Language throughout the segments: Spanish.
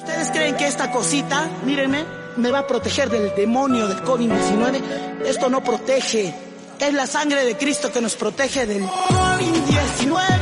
¿Ustedes creen que esta cosita, mírenme, me va a proteger del demonio del COVID-19? Esto no protege. Es la sangre de Cristo que nos protege del COVID-19.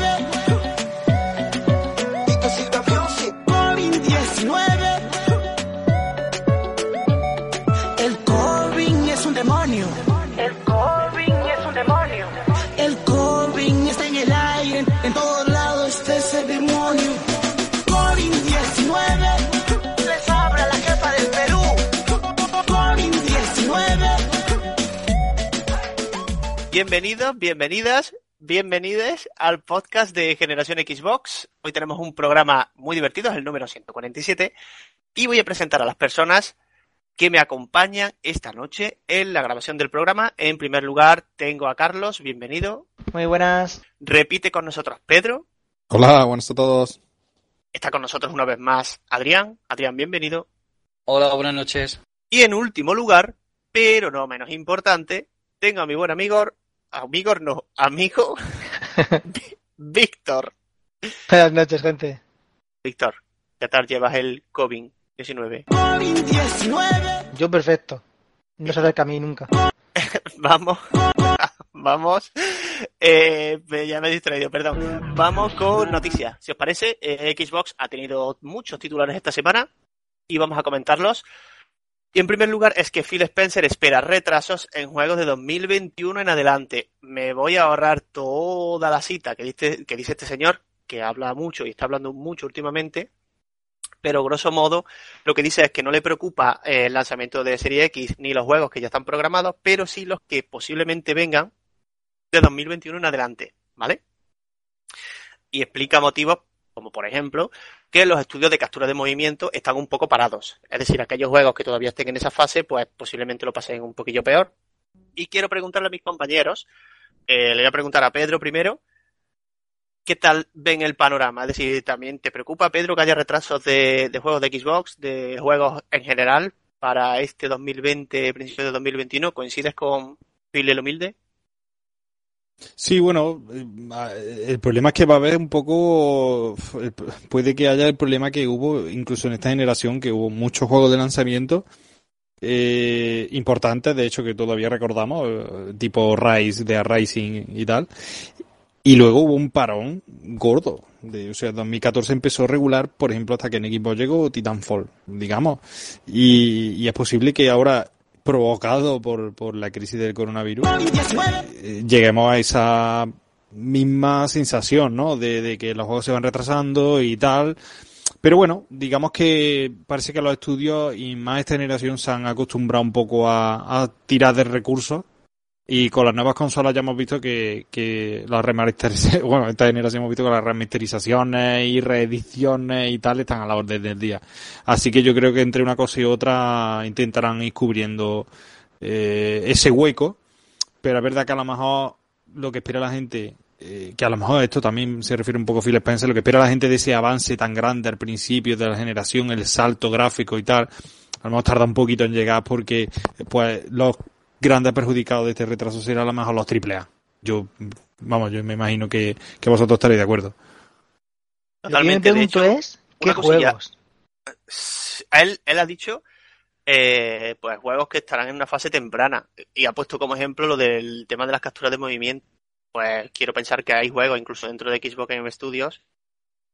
Bienvenidos, bienvenidas, bienvenides al podcast de Generación Xbox. Hoy tenemos un programa muy divertido, es el número 147, y voy a presentar a las personas que me acompañan esta noche en la grabación del programa. En primer lugar, tengo a Carlos, bienvenido. Muy buenas. Repite con nosotros Pedro. Hola, buenas a todos. Está con nosotros una vez más Adrián. Adrián, bienvenido. Hola, buenas noches. Y en último lugar, pero no menos importante, tengo a mi buen amigo, amigo no, amigo, Víctor. Buenas noches, gente. Víctor, ¿qué tal llevas el COVID-19? COVID-19. Yo perfecto. No se acerca a mí nunca. Vamos, vamos. Eh, ya me he distraído, perdón. Vamos con noticias. Si os parece, eh, Xbox ha tenido muchos titulares esta semana y vamos a comentarlos. Y en primer lugar es que Phil Spencer espera retrasos en juegos de 2021 en adelante. Me voy a ahorrar toda la cita que dice, que dice este señor, que habla mucho y está hablando mucho últimamente, pero grosso modo lo que dice es que no le preocupa eh, el lanzamiento de Serie X ni los juegos que ya están programados, pero sí los que posiblemente vengan de 2021 en adelante, ¿vale? Y explica motivos como por ejemplo que los estudios de captura de movimiento están un poco parados. Es decir, aquellos juegos que todavía estén en esa fase, pues posiblemente lo pasen un poquillo peor. Y quiero preguntarle a mis compañeros, eh, le voy a preguntar a Pedro primero, ¿qué tal ven el panorama? Es decir, ¿también te preocupa, Pedro, que haya retrasos de, de juegos de Xbox, de juegos en general para este 2020, principio de 2021? ¿Coincides con Phil el Humilde? Sí, bueno, eh, el problema es que va a haber un poco, puede que haya el problema que hubo incluso en esta generación, que hubo muchos juegos de lanzamiento eh, importantes, de hecho que todavía recordamos, eh, tipo Rise, de Rising y tal, y luego hubo un parón gordo. De, o sea, 2014 empezó regular, por ejemplo, hasta que en equipo llegó Titanfall, digamos. Y, y es posible que ahora provocado por, por la crisis del coronavirus, lleguemos a esa misma sensación, ¿no? De, de, que los juegos se van retrasando y tal. Pero bueno, digamos que parece que los estudios y más esta generación se han acostumbrado un poco a, a tirar de recursos. Y con las nuevas consolas ya hemos visto que, que las remasterizaciones, bueno, esta generación hemos visto que las remasterizaciones y reediciones y tal están a la orden del día. Así que yo creo que entre una cosa y otra intentarán ir cubriendo eh, ese hueco. Pero es verdad que a lo mejor lo que espera la gente, eh, que a lo mejor esto también se refiere un poco a Phil Spencer, lo que espera la gente de ese avance tan grande al principio de la generación, el salto gráfico y tal, a lo mejor tarda un poquito en llegar porque pues los grandes perjudicados de este retraso será a lo mejor los AAA. Yo, vamos, yo me imagino que, que vosotros estaréis de acuerdo. Totalmente. Mi punto es, ¿qué juegos? Él, él ha dicho, eh, pues juegos que estarán en una fase temprana. Y ha puesto como ejemplo lo del tema de las capturas de movimiento. Pues quiero pensar que hay juegos, incluso dentro de Xbox Game Studios,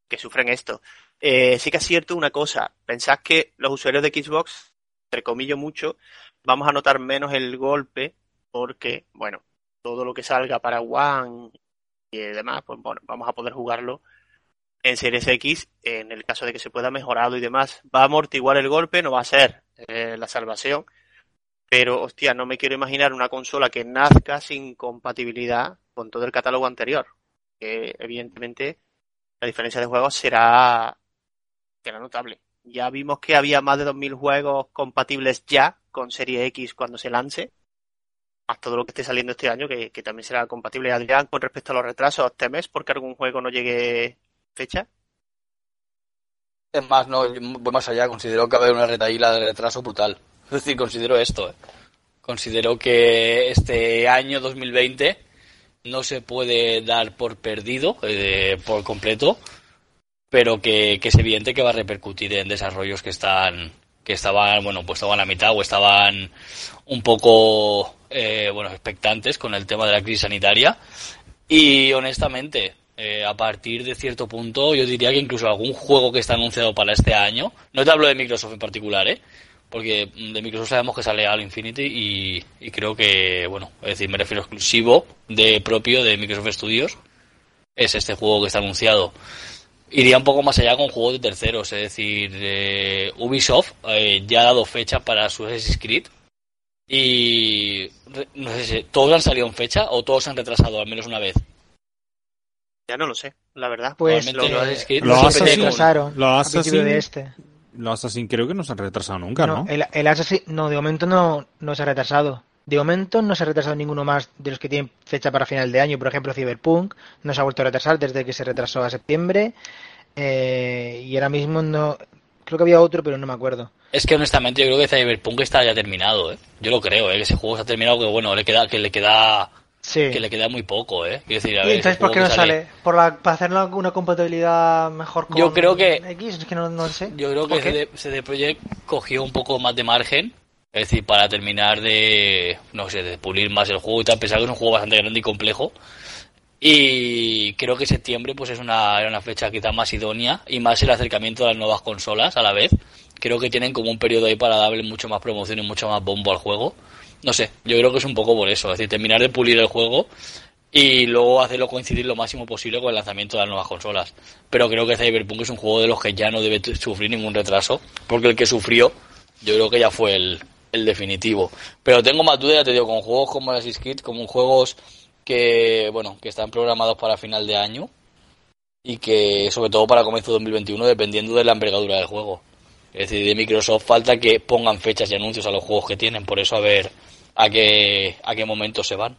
que sufren esto. Eh, sí que es cierto una cosa. Pensad que los usuarios de Xbox, entre comillas mucho, vamos a notar menos el golpe porque, bueno, todo lo que salga para One y demás, pues bueno, vamos a poder jugarlo en Series X en el caso de que se pueda mejorado y demás. Va a amortiguar el golpe, no va a ser eh, la salvación, pero hostia, no me quiero imaginar una consola que nazca sin compatibilidad con todo el catálogo anterior, que evidentemente la diferencia de juegos será era notable. Ya vimos que había más de 2.000 juegos compatibles ya con Serie X cuando se lance. Más todo lo que esté saliendo este año, que, también será compatible. Adrián, con respecto a los retrasos, ¿temes porque algún juego no llegue fecha? Es más, no, voy más allá. Considero que va a haber una retaíla de retraso brutal. Es decir, considero esto. ¿eh? Considero que este año 2020 no se puede dar por perdido eh, por completo, pero que, es evidente que va a repercutir en desarrollos que están que estaban bueno pues estaban a mitad o estaban un poco eh, bueno expectantes con el tema de la crisis sanitaria. Y honestamente eh, a partir de cierto punto yo diría que incluso algún juego que está anunciado para este año no te hablo de Microsoft en particular eh porque de Microsoft sabemos que sale Halo Infinity y, creo que, bueno, es decir, me refiero exclusivo de propio de Microsoft Studios, es este juego que está anunciado. Iría un poco más allá con juegos de terceros, es decir, eh, Ubisoft eh, ya ha dado fecha para su Assassin's Creed y no sé si todos han salido en fecha o todos han retrasado al menos una vez. Ya no lo sé, la verdad. Pues lo, lo, retrasaron lo de este. Los Assassin creo que no se han retrasado nunca, ¿no? El, el Assassin, no, de momento no, no se ha retrasado. De momento no se ha retrasado ninguno más de los que tienen fecha para final de año. Por ejemplo, Cyberpunk no se ha vuelto a retrasar desde que se retrasó a septiembre. Eh, y ahora mismo no. Creo que había otro, pero no me acuerdo. Es que honestamente yo creo que Cyberpunk está ya terminado, ¿eh? Yo lo creo, ¿eh? Que ese juego se ha terminado, que bueno, le queda, que le queda que le queda muy poco, ¿eh? decir, a ver, entonces por qué no sale? ¿Por la, ¿Para hacer una compatibilidad mejor con yo creo que, X? Es que no, sé. Yo creo que CD, Projekt cogió un poco más de margen, es decir, para terminar de, no sé, de pulir más el juego y tal, pensar que es un juego bastante grande y complejo. Y creo que septiembre pues es una, era una fecha quizá más idónea y más el acercamiento a las nuevas consolas a la vez. Creo que tienen como un periodo ahí para darle mucho más promoción y mucho más bombo al juego. No sé, yo creo que es un poco por eso, es decir, terminar de pulir el juego y luego hacerlo coincidir lo máximo posible con el lanzamiento de las nuevas consolas. Pero creo que Cyberpunk es un juego de los que ya no debe sufrir ningún retraso, porque el que sufrió, yo creo que ya fue el, definitivo. Pero tengo más dudas, te digo, con juegos como Assassin's Creed, como juegos que, bueno, que están programados para final de año y que, sobre todo para comienzo de 2021, dependiendo de la envergadura del juego. Es decir, de Microsoft falta que pongan fechas y anuncios a los juegos que tienen, por eso a ver a qué, a qué momento se van.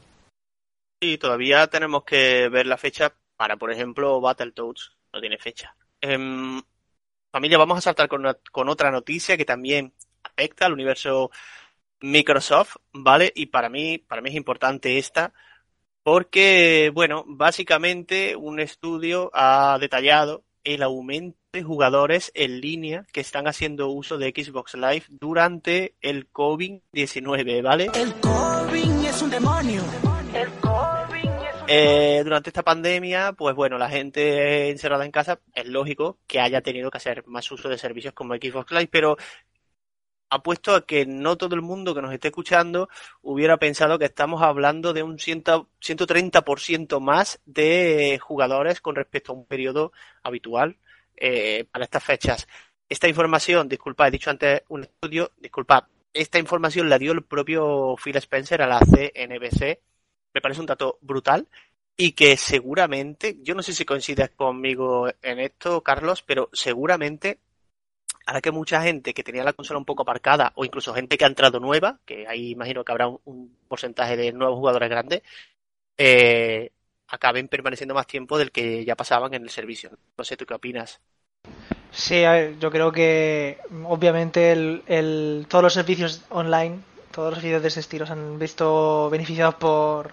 Sí, todavía tenemos que ver la fecha para, por ejemplo, Battletoads. No tiene fecha. Em, familia, vamos a saltar con, con otra noticia que también afecta al universo Microsoft, ¿vale? Y para mí, para mí es importante esta, porque, bueno, básicamente un estudio ha detallado el aumento de jugadores en línea que están haciendo uso de Xbox Live durante el COVID-19, ¿vale? El COVID es un demonio. El COVID eh, durante esta pandemia, pues bueno, la gente encerrada en casa, es lógico que haya tenido que hacer más uso de servicios como Xbox Live, pero apuesto a que no todo el mundo que nos esté escuchando hubiera pensado que estamos hablando de un 130% más de jugadores con respecto a un periodo habitual eh, para estas fechas. Esta información, disculpa, he dicho antes un estudio, disculpa, esta información la dio el propio Phil Spencer a la CNBC. Me parece un dato brutal y que seguramente, yo no sé si coincides conmigo en esto, Carlos, pero seguramente Ahora que mucha gente que tenía la consola un poco aparcada, o incluso gente que ha entrado nueva, que ahí imagino que habrá un, porcentaje de nuevos jugadores grandes, eh, acaben permaneciendo más tiempo del que ya pasaban en el servicio. No sé, ¿tú qué opinas? Sí, yo creo que obviamente el, todos los servicios online, todos los servicios de ese estilo se han visto beneficiados por,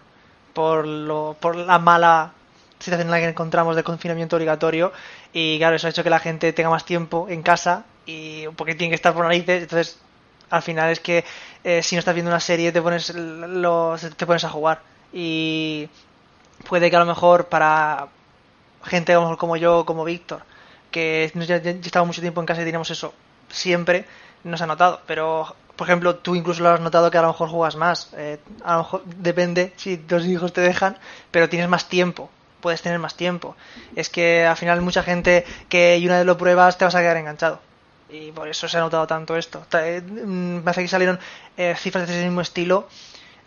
por, lo, por la mala situación en la que encontramos de confinamiento obligatorio y claro, eso ha hecho que la gente tenga más tiempo en casa y porque tiene que estar por narices, entonces al final es que eh, si no estás viendo una serie te pones los, te pones a jugar y puede que a lo mejor para gente como yo, como Víctor, que ya, ya estaba mucho tiempo en casa y teníamos eso siempre, no se ha notado, pero por ejemplo, tú incluso lo has notado que a lo mejor juegas más. Eh, a lo mejor depende si tus hijos te dejan, pero tienes más tiempo. Puedes tener más tiempo. Es que al final mucha gente que una vez lo pruebas te vas a quedar enganchado y por eso se ha notado tanto esto. Eh, mm, me parece que salieron eh, cifras de ese mismo estilo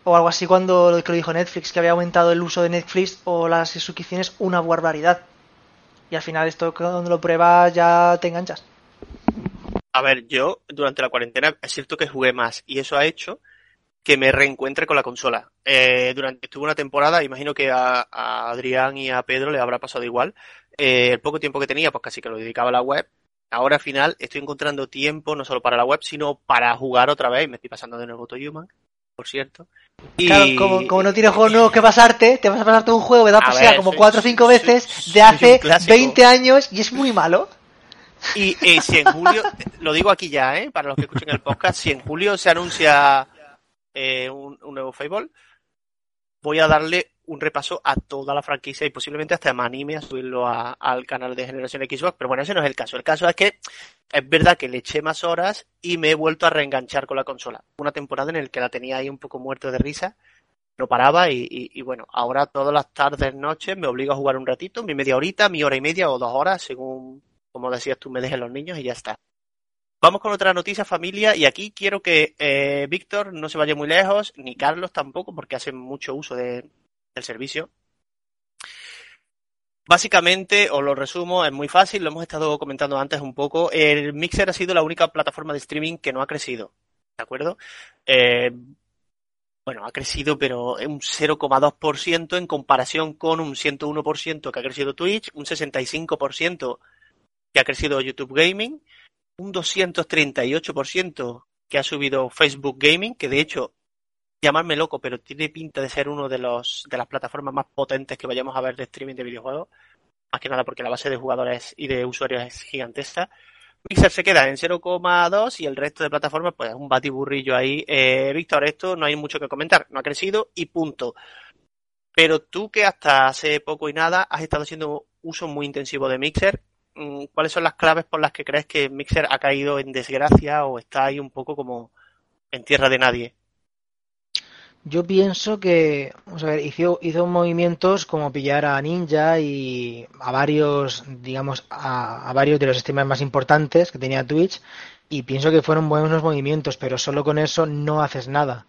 o algo así cuando lo que lo dijo Netflix, que había aumentado el uso de Netflix o las suscripciones una barbaridad. Y al final esto cuando lo pruebas ya te enganchas. A ver, yo durante la cuarentena es cierto que jugué más y eso ha hecho que me reencuentre con la consola. Eh, durante estuve una temporada, imagino que a, Adrián y a Pedro le habrá pasado igual. Eh, el poco tiempo que tenía, pues casi que lo dedicaba a la web. Ahora al final estoy encontrando tiempo no solo para la web, sino para jugar otra vez. Me estoy pasando de nuevo To Human, por cierto. Y... Claro, como, como, no tienes juegos nuevos que pasarte, te vas a pasarte un juego, ¿verdad? Pues sea como cuatro o cinco veces soy, de hace 20 años y es muy malo. Y eh, si en julio, lo digo aquí ya, ¿eh? para los que escuchen el podcast, si en julio se anuncia eh, un, un, nuevo Fable, voy a darle un repaso a toda la franquicia y posiblemente hasta me anime a subirlo al canal de Generación Xbox, pero bueno, ese no es el caso. El caso es que es verdad que le eché más horas y me he vuelto a reenganchar con la consola. Una temporada en la que la tenía ahí un poco muerto de risa, no paraba y, bueno, ahora todas las tardes, noches me obligo a jugar un ratito, mi media horita, mi hora y media o dos horas, según, como decías tú, me dejen los niños y ya está. Vamos con otra noticia, familia, y aquí quiero que eh, Víctor no se vaya muy lejos, ni Carlos tampoco, porque hacen mucho uso de, del servicio. Básicamente, os lo resumo, es muy fácil, lo hemos estado comentando antes un poco. El Mixer ha sido la única plataforma de streaming que no ha crecido, ¿de acuerdo? Eh, bueno, ha crecido, pero un 0,2% en comparación con un 101% que ha crecido Twitch, un 65% que ha crecido YouTube Gaming, un 238% que ha subido Facebook Gaming, que de hecho, llamarme loco, pero tiene pinta de ser uno de los de las plataformas más potentes que vayamos a ver de streaming de videojuegos. Más que nada porque la base de jugadores y de usuarios es gigantesca. Mixer se queda en 0,2 y el resto de plataformas, pues un batiburrillo ahí. Eh, Víctor, esto no hay mucho que comentar, no ha crecido y punto. Pero tú que hasta hace poco y nada has estado haciendo uso muy intensivo de Mixer, ¿cuáles son las claves por las que crees que Mixer ha caído en desgracia o está ahí un poco como en tierra de nadie? Yo pienso que, vamos a ver, hizo, hizo movimientos como pillar a Ninja y a varios, digamos, a, varios de los streamers más importantes que tenía Twitch y pienso que fueron buenos movimientos, pero solo con eso no haces nada.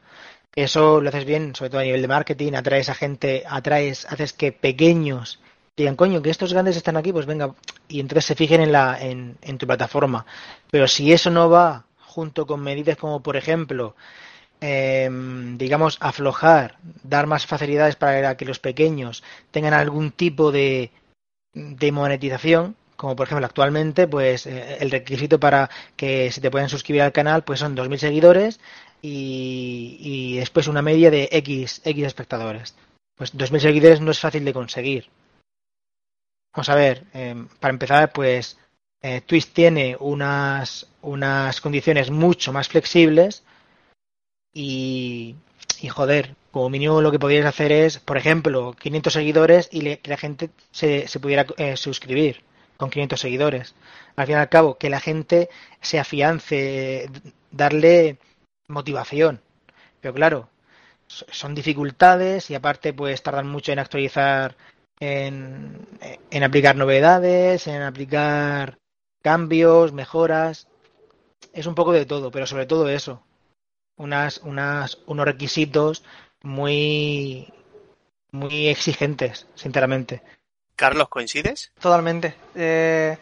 Eso lo haces bien, sobre todo a nivel de marketing, atraes a gente, atraes, haces que pequeños digan, coño, que estos grandes están aquí, pues venga, y entonces se fijen en, la, en, en tu plataforma. Pero si eso no va junto con medidas como, por ejemplo, eh, digamos, aflojar, dar más facilidades para que los pequeños tengan algún tipo de, de monetización, como por ejemplo actualmente, pues eh, el requisito para que se te puedan suscribir al canal, pues son 2.000 seguidores y, y después una media de X, X espectadores. Pues 2.000 seguidores no es fácil de conseguir. Vamos a ver, eh, para empezar, pues eh, Twitch tiene unas, unas condiciones mucho más flexibles y, joder, como mínimo lo que podrías hacer es, por ejemplo, 500 seguidores y le, que la gente se, se pudiera eh, suscribir con 500 seguidores. Al fin y al cabo, que la gente se afiance, darle motivación. Pero claro, son dificultades y aparte pues tardan mucho en actualizar, en, en aplicar novedades, en aplicar cambios, mejoras. Es un poco de todo, pero sobre todo eso, unas, unas, unos requisitos muy, muy exigentes, sinceramente. Carlos, ¿coincides? Totalmente. Eh,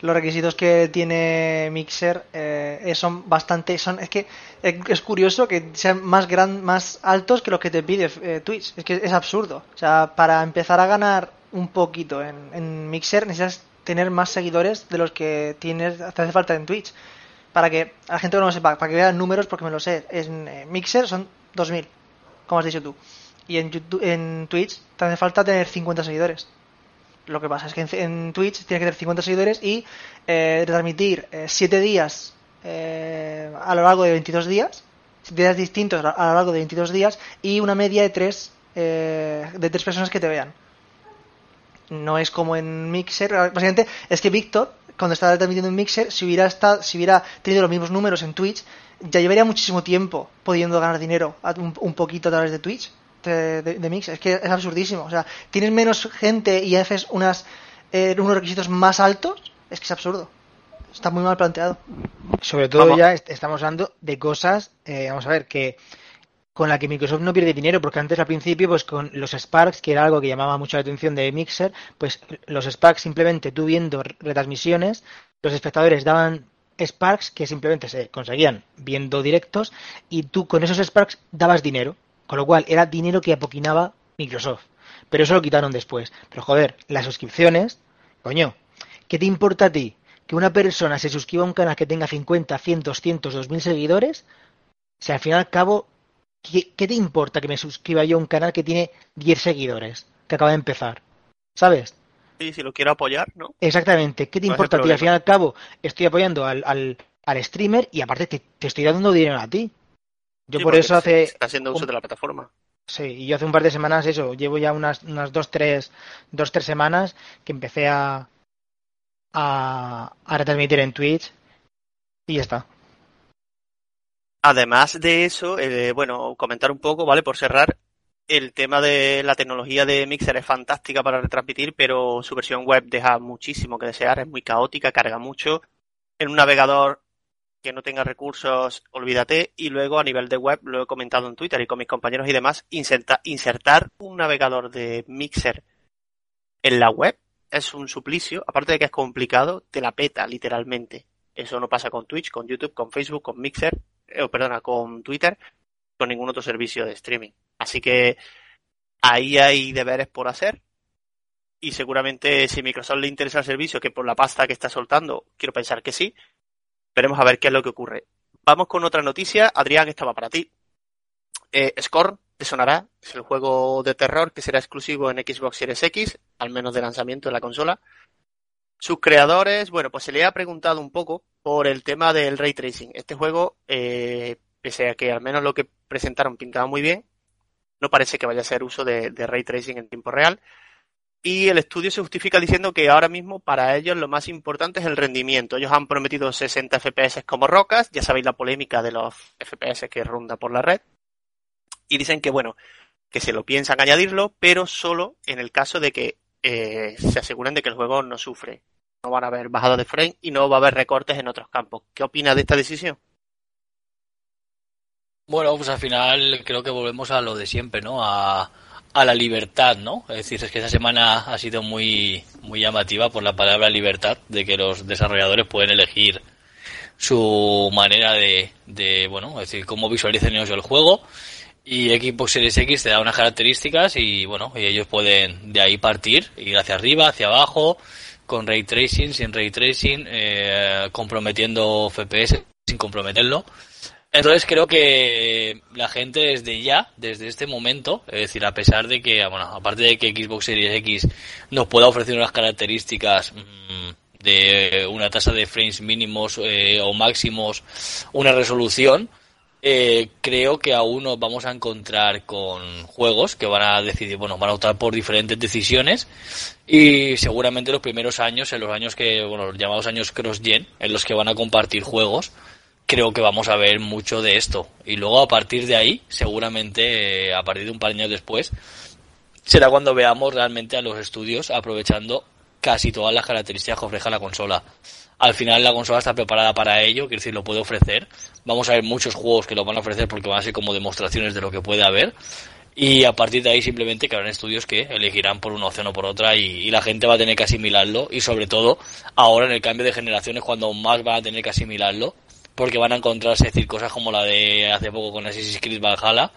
los requisitos que tiene Mixer eh, son bastante, son, es que es curioso que sean más gran, más altos que los que te pide eh, Twitch. Es que es absurdo. O sea, para empezar a ganar un poquito en, en Mixer necesitas tener más seguidores de los que tienes, te hace falta en Twitch para que la gente no lo sepa, para que vean números, porque me lo sé. En eh, Mixer son 2000, como has dicho tú. Y en, YouTube, en Twitch te hace falta tener 50 seguidores. Lo que pasa es que en, en Twitch tienes que tener 50 seguidores y eh, transmitir 7 eh, días eh, a lo largo de 22 días, días distintos a lo largo de 22 días y una media de 3 eh, de tres personas que te vean. No es como en Mixer, básicamente es que Víctor cuando estaba transmitiendo en Mixer, si hubiera, estado, si hubiera tenido los mismos números en Twitch, ya llevaría muchísimo tiempo pudiendo ganar dinero un, un poquito a través de Twitch, de, de, de, Mixer. Es que es absurdísimo. O sea, tienes menos gente y haces unas, eh, unos requisitos más altos, es que es absurdo. Está muy mal planteado. Sobre todo vamos. ya estamos hablando de cosas, eh, vamos a ver, que con la que Microsoft no pierde dinero, porque antes al principio, pues con los Sparks, que era algo que llamaba mucho la atención de Mixer, pues los Sparks simplemente tú viendo retransmisiones, los espectadores daban Sparks que simplemente se conseguían viendo directos y tú con esos Sparks dabas dinero, con lo cual era dinero que apoquinaba Microsoft. Pero eso lo quitaron después. Pero joder, las suscripciones, coño, ¿qué te importa a ti? Que una persona se suscriba a un canal que tenga 50, 100, 200, 2000 seguidores, si al fin y al cabo, ¿qué, ¿qué, te importa que me suscriba yo a un canal que tiene 10 seguidores, que acaba de empezar? ¿Sabes? Sí, si lo quiero apoyar, ¿no? Exactamente. ¿Qué te No importa ti? Al fin y al cabo, estoy apoyando al, al, al streamer y aparte te, te estoy dando dinero a ti. Yo Sí, por eso hace... se está haciendo uso un- de la plataforma. Sí, y yo hace un par de semanas eso, llevo ya unas, unas dos, tres, dos, tres semanas que empecé a, a, a retransmitir en Twitch y ya está. Además de eso, eh, bueno, comentar un poco, ¿vale? Por cerrar, el tema de la tecnología de Mixer es fantástica para retransmitir, pero su versión web deja muchísimo que desear, es muy caótica, carga mucho. En un navegador que no tenga recursos, olvídate. Y luego a nivel de web, lo he comentado en Twitter y con mis compañeros y demás, inserta- insertar un navegador de Mixer en la web es un suplicio, aparte de que es complicado, te la peta literalmente. Eso no pasa con Twitch, con YouTube, con Facebook, con Mixer, eh, perdona, con Twitter, con ningún otro servicio de streaming. Así que ahí hay deberes por hacer. Y seguramente si Microsoft le interesa el servicio, que por la pasta que está soltando, quiero pensar que sí, veremos a ver qué es lo que ocurre. Vamos con otra noticia. Adrián, estaba para ti. Eh, Scorn, te sonará. Es el juego de terror que será exclusivo en Xbox Series X, al menos de lanzamiento de la consola. Sus creadores, bueno, pues se le ha preguntado un poco por el tema del ray tracing. Este juego, eh, pese a que al menos lo que presentaron pintaba muy bien, no parece que vaya a ser uso de, de ray tracing en tiempo real. Y el estudio se justifica diciendo que ahora mismo para ellos lo más importante es el rendimiento. Ellos han prometido 60 FPS como rocas, ya sabéis la polémica de los FPS que ronda por la red. Y dicen que bueno, que se lo piensan añadirlo, pero solo en el caso de que eh, se aseguren de que el juego no sufre. No van a haber bajadas de frame y no va a haber recortes en otros campos. ¿Qué opinas de esta decisión? Bueno, pues al final creo que volvemos a lo de siempre, ¿no? A, a la libertad, ¿no? Es decir, es que esa semana ha sido muy, muy llamativa por la palabra libertad, de que los desarrolladores pueden elegir su manera de, de bueno, es decir, cómo visualizan ellos el juego. Y Xbox Series X te da unas características y bueno, y ellos pueden de ahí partir, ir hacia arriba, hacia abajo, con ray tracing, sin ray tracing, eh, comprometiendo FPS sin comprometerlo. Entonces creo que la gente desde ya, desde este momento, es decir, a pesar de que, bueno, aparte de que Xbox Series X nos pueda ofrecer unas características mmm, de una tasa de frames mínimos eh, o máximos, una resolución, eh, creo que aún nos vamos a encontrar con juegos que van a decidir, bueno, van a optar por diferentes decisiones y seguramente los primeros años, en los años que, bueno, los llamados años cross-gen, en los que van a compartir juegos, creo que vamos a ver mucho de esto. Y luego a partir de ahí, seguramente eh, a partir de un par de años después, será cuando veamos realmente a los estudios aprovechando casi todas las características que ofrece la consola. Al final la consola está preparada para ello, quiero decir, lo puede ofrecer. Vamos a ver muchos juegos que lo van a ofrecer porque van a ser como demostraciones de lo que puede haber. Y a partir de ahí simplemente que habrán estudios que elegirán por una opción o por otra y, la gente va a tener que asimilarlo y sobre todo ahora en el cambio de generaciones cuando más van a tener que asimilarlo porque van a encontrarse decir cosas como la de hace poco con Assassin's Creed Valhalla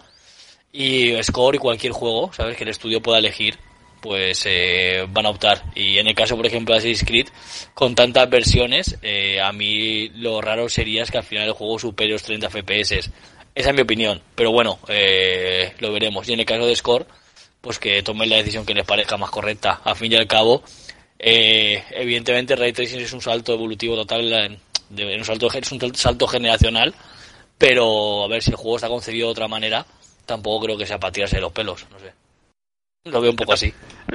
y Score y cualquier juego, ¿sabes? Que el estudio pueda elegir, pues eh, van a optar. Y en el caso, por ejemplo, de Assassin's con tantas versiones, eh, a mí lo raro sería es que al final el juego supere los 30 FPS. Esa es mi opinión, pero bueno, eh, lo veremos. Y en el caso de Score, pues que tomen la decisión que les parezca más correcta. Al fin y al cabo, eh, evidentemente Ray Tracing es un salto evolutivo total un salto, es un salto generacional, pero a ver si el juego está concebido de otra manera, tampoco creo que sea para tirarse los pelos, no sé. Lo veo un poco así.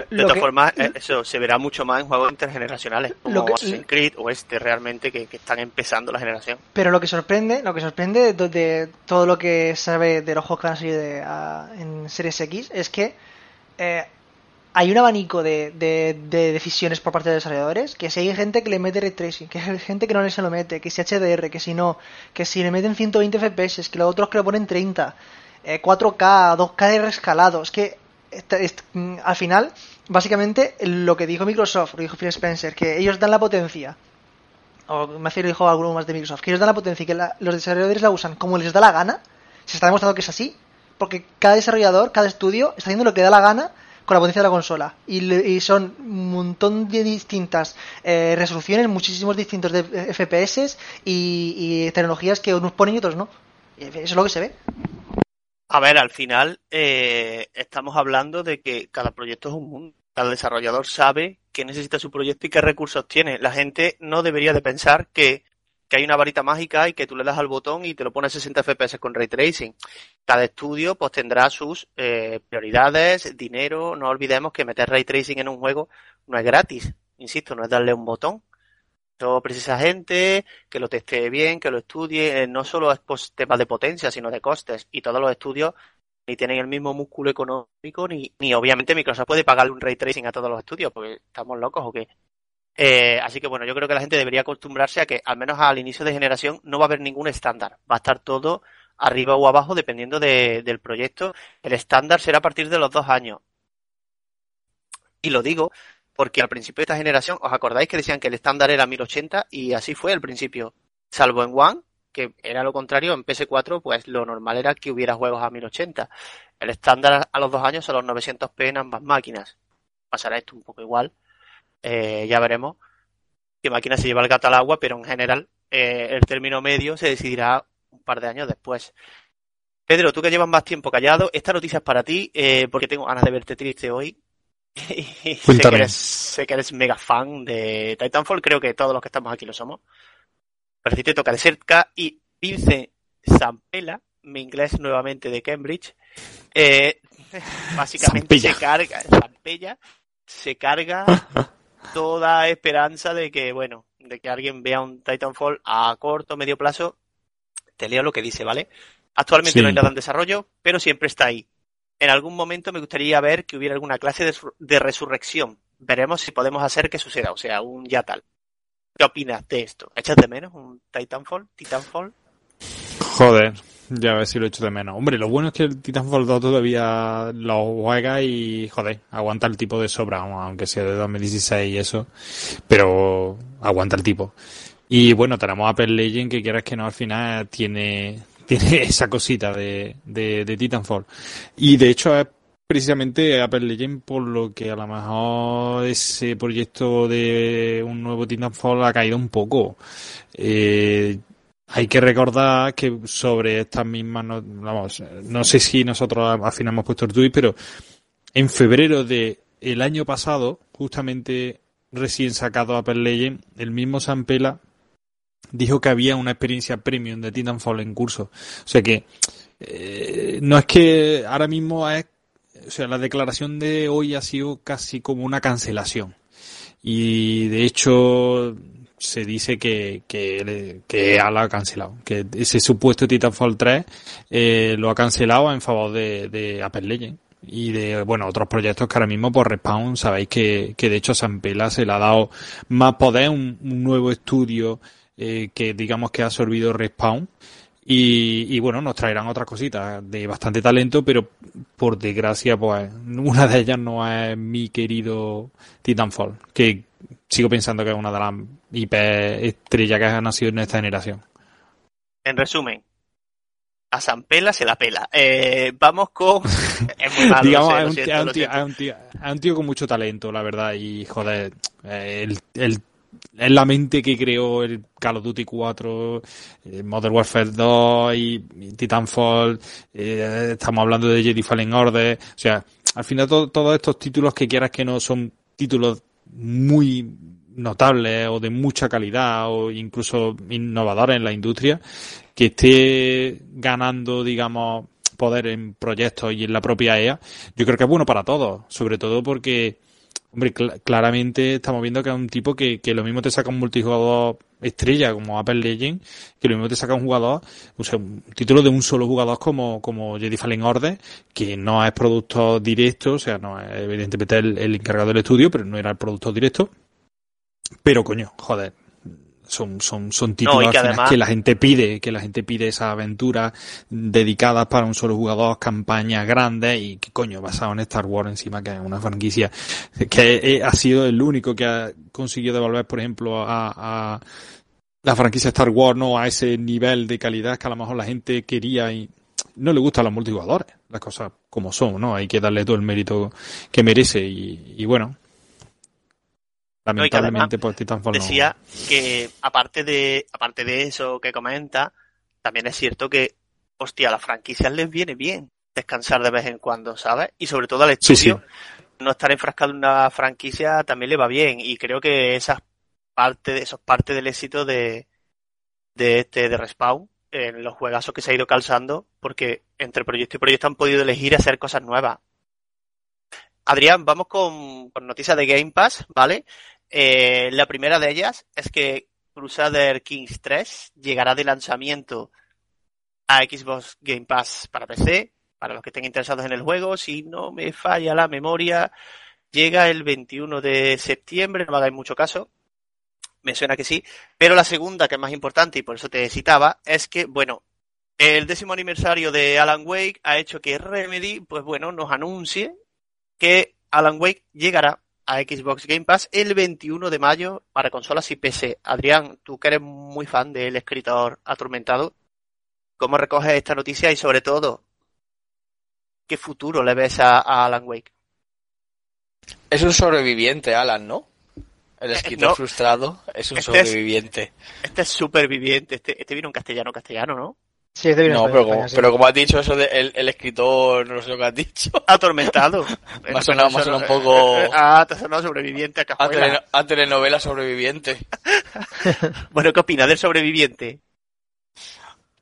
De todas formas, eso se verá mucho más en juegos intergeneracionales, como lo que, Assassin's Creed o este realmente que, que, están empezando la generación. Pero lo que sorprende, lo que sorprende de, de todo lo que sabe de los juegos que van a salir de, a, en Series X es que eh, hay un abanico de, de, de, decisiones por parte de desarrolladores, que si hay gente que le mete ray tracing, que hay gente que no se lo mete, que si HDR, que si no, que si le meten 120 FPS, que los otros que lo ponen 30, eh, 4K, 2K de rescalado, es que al final, básicamente lo que dijo Microsoft, lo dijo Phil Spencer, que ellos dan la potencia o me hace dijo alguno más de Microsoft, que ellos dan la potencia y que la- los desarrolladores la usan como les da la gana, se está demostrando que es así, porque cada desarrollador, cada estudio está haciendo lo que da la gana con la potencia de la consola. Y, y son un montón de distintas eh, resoluciones, muchísimos distintos de eh, FPS y, y tecnologías que unos ponen y otros no. Y Eso es lo que se ve. A ver, al final eh, estamos hablando de que cada proyecto es un mundo. Cada desarrollador sabe qué necesita su proyecto y qué recursos tiene. La gente no debería de pensar que, que hay una varita mágica y que tú le das al botón y te lo pone a 60 FPS con ray tracing. Cada estudio pues tendrá sus eh, prioridades, dinero. No olvidemos que meter ray tracing en un juego no es gratis. Insisto, no es darle un botón. Esto precisa gente que lo testee bien, que lo estudie. Eh, No solo es pues, tema de potencia, sino de costes. Y todos los estudios ni tienen el mismo músculo económico, ni, ni obviamente Microsoft puede pagarle un ray tracing a todos los estudios, porque estamos locos o qué. Eh, así que bueno, yo creo que la gente debería acostumbrarse a que al menos al inicio de generación no va a haber ningún estándar. Va a estar todo arriba o abajo dependiendo de- del proyecto. El estándar será a partir de los dos años. Y lo digo porque al principio de esta generación, ¿os acordáis que decían que el estándar era 1080? Y así fue al principio. Salvo en One, que era lo contrario, en PS4, pues lo normal era que hubiera juegos a 1080. El estándar a los dos años son los 900p en ambas máquinas. Pasará esto un poco igual. Eh, ya veremos qué máquina se lleva el gato al agua, pero en general eh, el término medio se decidirá un par de años después. Pedro, tú que llevas más tiempo callado, esta noticia es para ti, eh, porque tengo ganas de verte triste hoy. Y sé, que eres, sé que eres mega fan de Titanfall, creo que todos los que estamos aquí lo somos. Pero si te toca de cerca y Vince Zampella, mi inglés nuevamente de Cambridge, eh, básicamente Zampella. se carga, Zampella, se carga toda esperanza de que, bueno, de que alguien vea un Titanfall a corto, medio plazo. Te leo lo que dice, ¿vale? Actualmente Sí. no hay nada en desarrollo, pero siempre está ahí. En algún momento me gustaría ver que hubiera alguna clase de, sur- de resurrección. Veremos si podemos hacer que suceda, o sea, un ya tal. ¿Qué opinas de esto? ¿Echas de menos un Titanfall? ¿Titanfall? Joder, ya a ver si lo echo de menos. Hombre, lo bueno es que el Titanfall 2 todavía lo juega y, joder, aguanta el tipo de sobra, aunque sea de 2016 y eso, pero aguanta el tipo. Y bueno, tenemos Apple Legend que quieras que no, al final tiene, tiene esa cosita de, de, Titanfall. Y de hecho es precisamente Apple Legend por lo que a lo mejor ese proyecto de un nuevo Titanfall ha caído un poco. Eh, hay que recordar que sobre estas mismas, no, vamos, no sé si nosotros al final hemos puesto el tweet, pero en febrero de el año pasado, justamente recién sacado Apple Legend, el mismo Sampela dijo que había una experiencia premium de Titanfall en curso. O sea que eh, no es que ahora mismo es, o sea, la declaración de hoy ha sido casi como una cancelación. Y de hecho se dice que, que, que lo ha cancelado, que ese supuesto Titanfall 3 eh, lo ha cancelado en favor de, de Apple Legend y de bueno otros proyectos que ahora mismo por Respawn sabéis que, que de hecho a Sampela se le ha dado más poder, un nuevo estudio eh, que digamos que ha absorbido Respawn y, y bueno, nos traerán otras cositas de bastante talento, pero por desgracia, pues una de ellas no es mi querido Titanfall, que sigo pensando que es una de las IP estrellas que ha nacido en esta generación. En resumen, a Zampela se la pela. Eh, vamos con... Es muy malo, Digamos, es un, tío- un un con mucho talento, la verdad, y joder, eh, el, el es la mente que creó el Call of Duty 4, eh, Modern Warfare 2 y, Titanfall, eh, estamos hablando de Jedi Fallen Order, o sea, al final to- todos estos títulos que quieras que no son títulos muy notables o de mucha calidad o incluso innovadores en la industria, que esté ganando, digamos, poder en proyectos y en la propia EA, yo creo que es bueno para todos, sobre todo porque Hombre, cl- claramente estamos viendo que es un tipo que, que lo mismo te saca un multijugador estrella como Apple Legend, que lo mismo te saca un jugador, o sea, un título de un solo jugador como, como Jedi Fallen Order, que no es producto directo, o sea, no es evidentemente el, el encargado del estudio, pero no era el productor directo. Pero coño, joder, son, son, son títulos y que además- que la gente pide, que la gente pide esas aventuras dedicadas para un solo jugador, campañas grandes y que coño, basado en Star Wars encima, que es una franquicia que ha sido el único que ha conseguido devolver, por ejemplo, a, a, la franquicia Star Wars no a ese nivel de calidad que a lo mejor la gente quería y no le gustan los multijugadores, las cosas como son, ¿no? Hay que darle todo el mérito que merece y, y bueno, lamentablemente por Titanfall decía que aparte de aparte de eso que comenta, también es cierto que hostia, a las franquicias les viene bien descansar de vez en cuando, ¿sabes? Y sobre todo al estudio, Sí, sí. no estar enfrascado en una franquicia también le va bien y creo que esa es parte de eso es parte del éxito de de este de Respawn en los juegazos que se ha ido calzando porque entre proyecto y proyecto han podido elegir hacer cosas nuevas. Adrián, vamos con, con noticias de Game Pass, ¿vale? Eh, la primera de ellas es que Crusader Kings 3 llegará de lanzamiento a Xbox Game Pass para PC, para los que estén interesados en el juego. Si no me falla la memoria, llega el 21 de septiembre, no me hagáis mucho caso. Me suena que sí. Pero la segunda, que es más importante y por eso te citaba, es que, bueno, el décimo aniversario de Alan Wake ha hecho que Remedy, pues bueno, nos anuncie que Alan Wake llegará a Xbox Game Pass el 21 de mayo para consolas y PC. Adrián, tú que eres muy fan del escritor atormentado, ¿cómo recoges esta noticia y sobre todo, qué futuro le ves a, a Alan Wake? Es un sobreviviente, Alan, ¿no? El escritor no. frustrado es un Este es- sobreviviente. Este es superviviente, este, este vino en castellano, castellano, ¿no? Sí, No, pero España, como, sí. pero como has dicho eso de el, el escritor, no sé lo que has dicho. Atormentado. Me ha sonado- me ha sonado un poco- Ah, te ha sonado sobreviviente a A, cajuela. a telenovela sobreviviente. Bueno, ¿qué opinas del sobreviviente?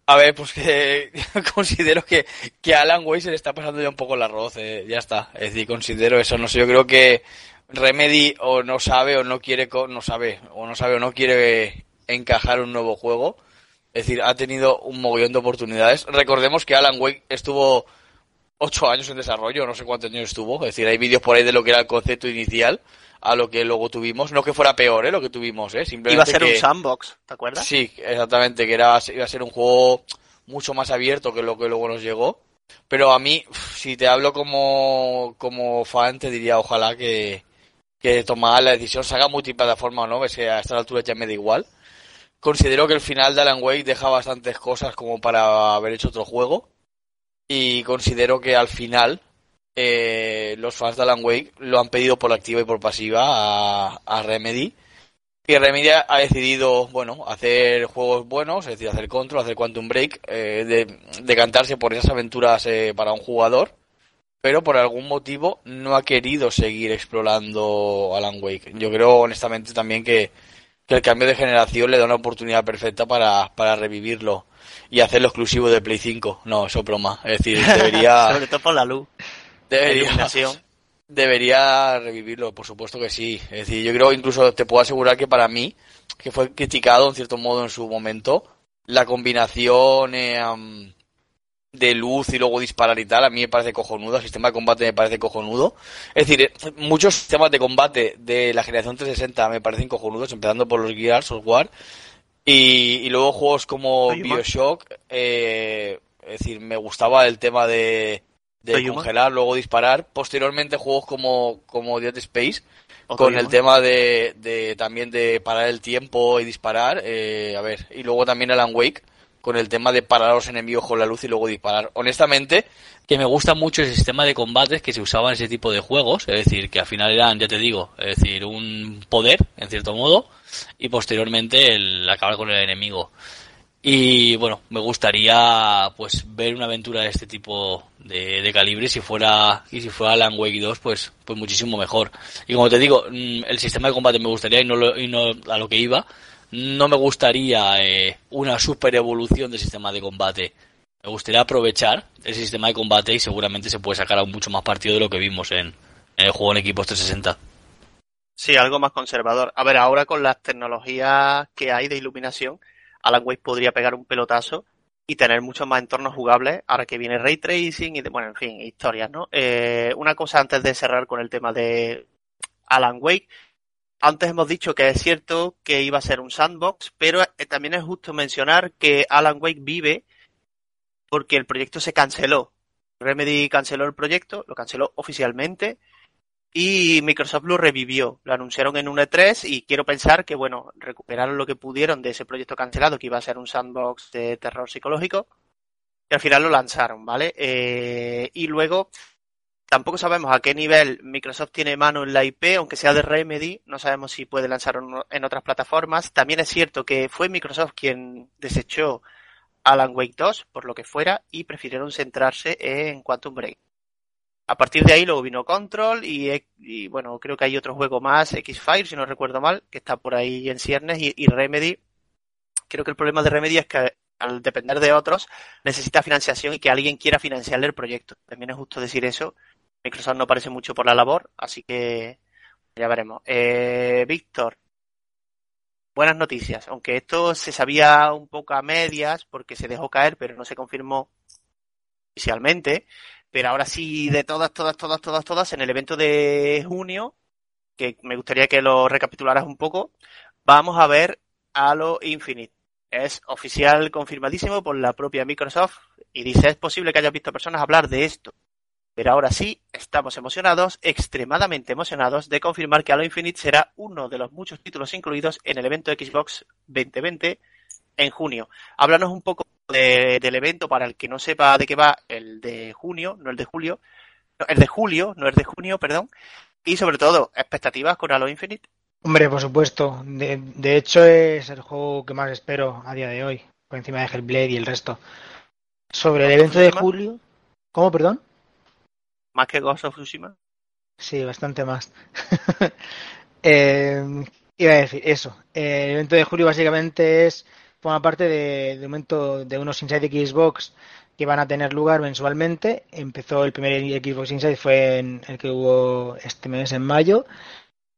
A ver, pues que considero que, que a Alan Wake se le está pasando ya un poco el arroz, eh, ya está. Es decir, considero eso, no sé, yo creo que Remedy o no sabe o no quiere, co- no sabe, o no sabe o no quiere encajar un nuevo juego. Es decir, ha tenido un mogollón de oportunidades. Recordemos que Alan Wake estuvo ocho años en desarrollo, no sé cuántos años estuvo. Es decir, hay vídeos por ahí de lo que era el concepto inicial a lo que luego tuvimos. No que fuera peor, ¿eh? Lo que tuvimos, ¿eh? Simplemente Iba a ser que- un sandbox, ¿te acuerdas? Sí, exactamente, que era, iba a ser un juego mucho más abierto que lo que luego nos llegó. Pero a mí, si te hablo como, como fan, te diría ojalá que, que tomara la decisión, se haga multiplataforma o no, que a esta altura ya me da igual. Considero que el final de Alan Wake deja bastantes cosas como para haber hecho otro juego. Y considero que al final eh, los fans de Alan Wake lo han pedido por activa y por pasiva a, Remedy. Y Remedy ha decidido, bueno, hacer juegos buenos, es decir, hacer Control, hacer Quantum Break, eh, de, decantarse por esas aventuras eh, para un jugador, pero por algún motivo no ha querido seguir explorando Alan Wake. Yo creo, honestamente, también que, que el cambio de generación le da una oportunidad perfecta para, para revivirlo y hacerlo exclusivo de Play 5. No, eso es broma. Es decir, debería, Sobre todo por la luz, la debería, iluminación. Debería revivirlo, por supuesto que sí. Es decir, yo creo, incluso te puedo asegurar que para mí, que fue criticado en cierto modo en su momento, la combinación eh, de luz y luego disparar y tal, a mí me parece cojonudo, el sistema de combate me parece cojonudo. Es decir, eh, muchos sistemas de combate de la generación 360 me parecen cojonudos, empezando por los Gears Software, y, y luego juegos como Toyuma. Bioshock, eh, es decir, me gustaba el tema de, de Toyuma. congelar, luego disparar. Posteriormente juegos como, como Dead Space, con Toyuma. el tema de, de también de parar el tiempo y disparar, eh, a ver, y luego también Alan Wake, con el tema de parar a los enemigos con la luz y luego disparar. Honestamente, que me gusta mucho el sistema de combates que se usaba en ese tipo de juegos, es decir, que al final eran, ya te digo, es decir, un poder, en cierto modo, y posteriormente el acabar con el enemigo. Y bueno, me gustaría pues ver una aventura de este tipo de, de calibre si fuera y si fuera Alan Wake 2 pues pues muchísimo mejor. Y como te digo, mm, el sistema de combate me gustaría y no, lo- y no a lo que iba, no me gustaría eh, una super evolución del sistema de combate. Me gustaría aprovechar el sistema de combate y seguramente se puede sacar aún mucho más partido de lo que vimos en, en el juego en equipos 360. Sí, algo más conservador. A ver, ahora con las tecnologías que hay de iluminación, Alan Wake podría pegar un pelotazo y tener muchos más entornos jugables, ahora que viene Ray Tracing y, de- bueno, en fin, historias, ¿no? Eh, una cosa antes de cerrar con el tema de Alan Wake. Antes hemos dicho que es cierto que iba a ser un sandbox, pero eh, también es justo mencionar que Alan Wake vive porque el proyecto se canceló. Remedy canceló el proyecto, lo canceló oficialmente y Microsoft lo revivió. Lo anunciaron en un E3 y quiero pensar que, bueno, recuperaron lo que pudieron de ese proyecto cancelado que iba a ser un sandbox de terror psicológico y al final lo lanzaron, ¿vale? Eh, y luego tampoco sabemos a qué nivel Microsoft tiene mano en la IP, aunque sea de Remedy, no sabemos si puede lanzarlo en otras plataformas. También es cierto que fue Microsoft quien desechó Alan Wake 2, por lo que fuera, y prefirieron centrarse en Quantum Break. A partir de ahí luego vino Control y, bueno, creo que hay otro juego más, X-Fire, si no recuerdo mal, que está por ahí en ciernes y, Remedy. Creo que el problema de Remedy es que al depender de otros necesita financiación y que alguien quiera financiarle el proyecto. También es justo decir eso. Microsoft no parece mucho por la labor, así que ya veremos. Eh, Víctor, buenas noticias, aunque esto se sabía un poco a medias porque se dejó caer, pero no se confirmó oficialmente. Pero ahora sí, de todas, todas, todas, todas, todas, en el evento de junio, que me gustaría que lo recapitularas un poco, vamos a ver Halo Infinite. Es oficial, confirmadísimo por la propia Microsoft y dice, es posible que haya visto personas hablar de esto. Pero ahora sí, estamos emocionados, extremadamente emocionados, de confirmar que Halo Infinite será uno de los muchos títulos incluidos en el evento Xbox 2020 en junio. Háblanos un poco del evento para el que no sepa de qué va, el de junio, no el de julio, el de julio, no el de junio, perdón, y sobre todo, expectativas con Halo Infinite. Hombre, por supuesto. De, hecho, es el juego que más espero a día de hoy, por encima de Hellblade y el resto. Sobre el evento de julio. ¿Cómo, perdón? ¿Más que Ghost of Tsushima? Sí, bastante más. eh, iba a decir eso. el evento de julio básicamente es forma parte de, de, momento de unos Inside Xbox que van a tener lugar mensualmente. Empezó el primer Xbox Inside, fue en el que hubo este mes en mayo,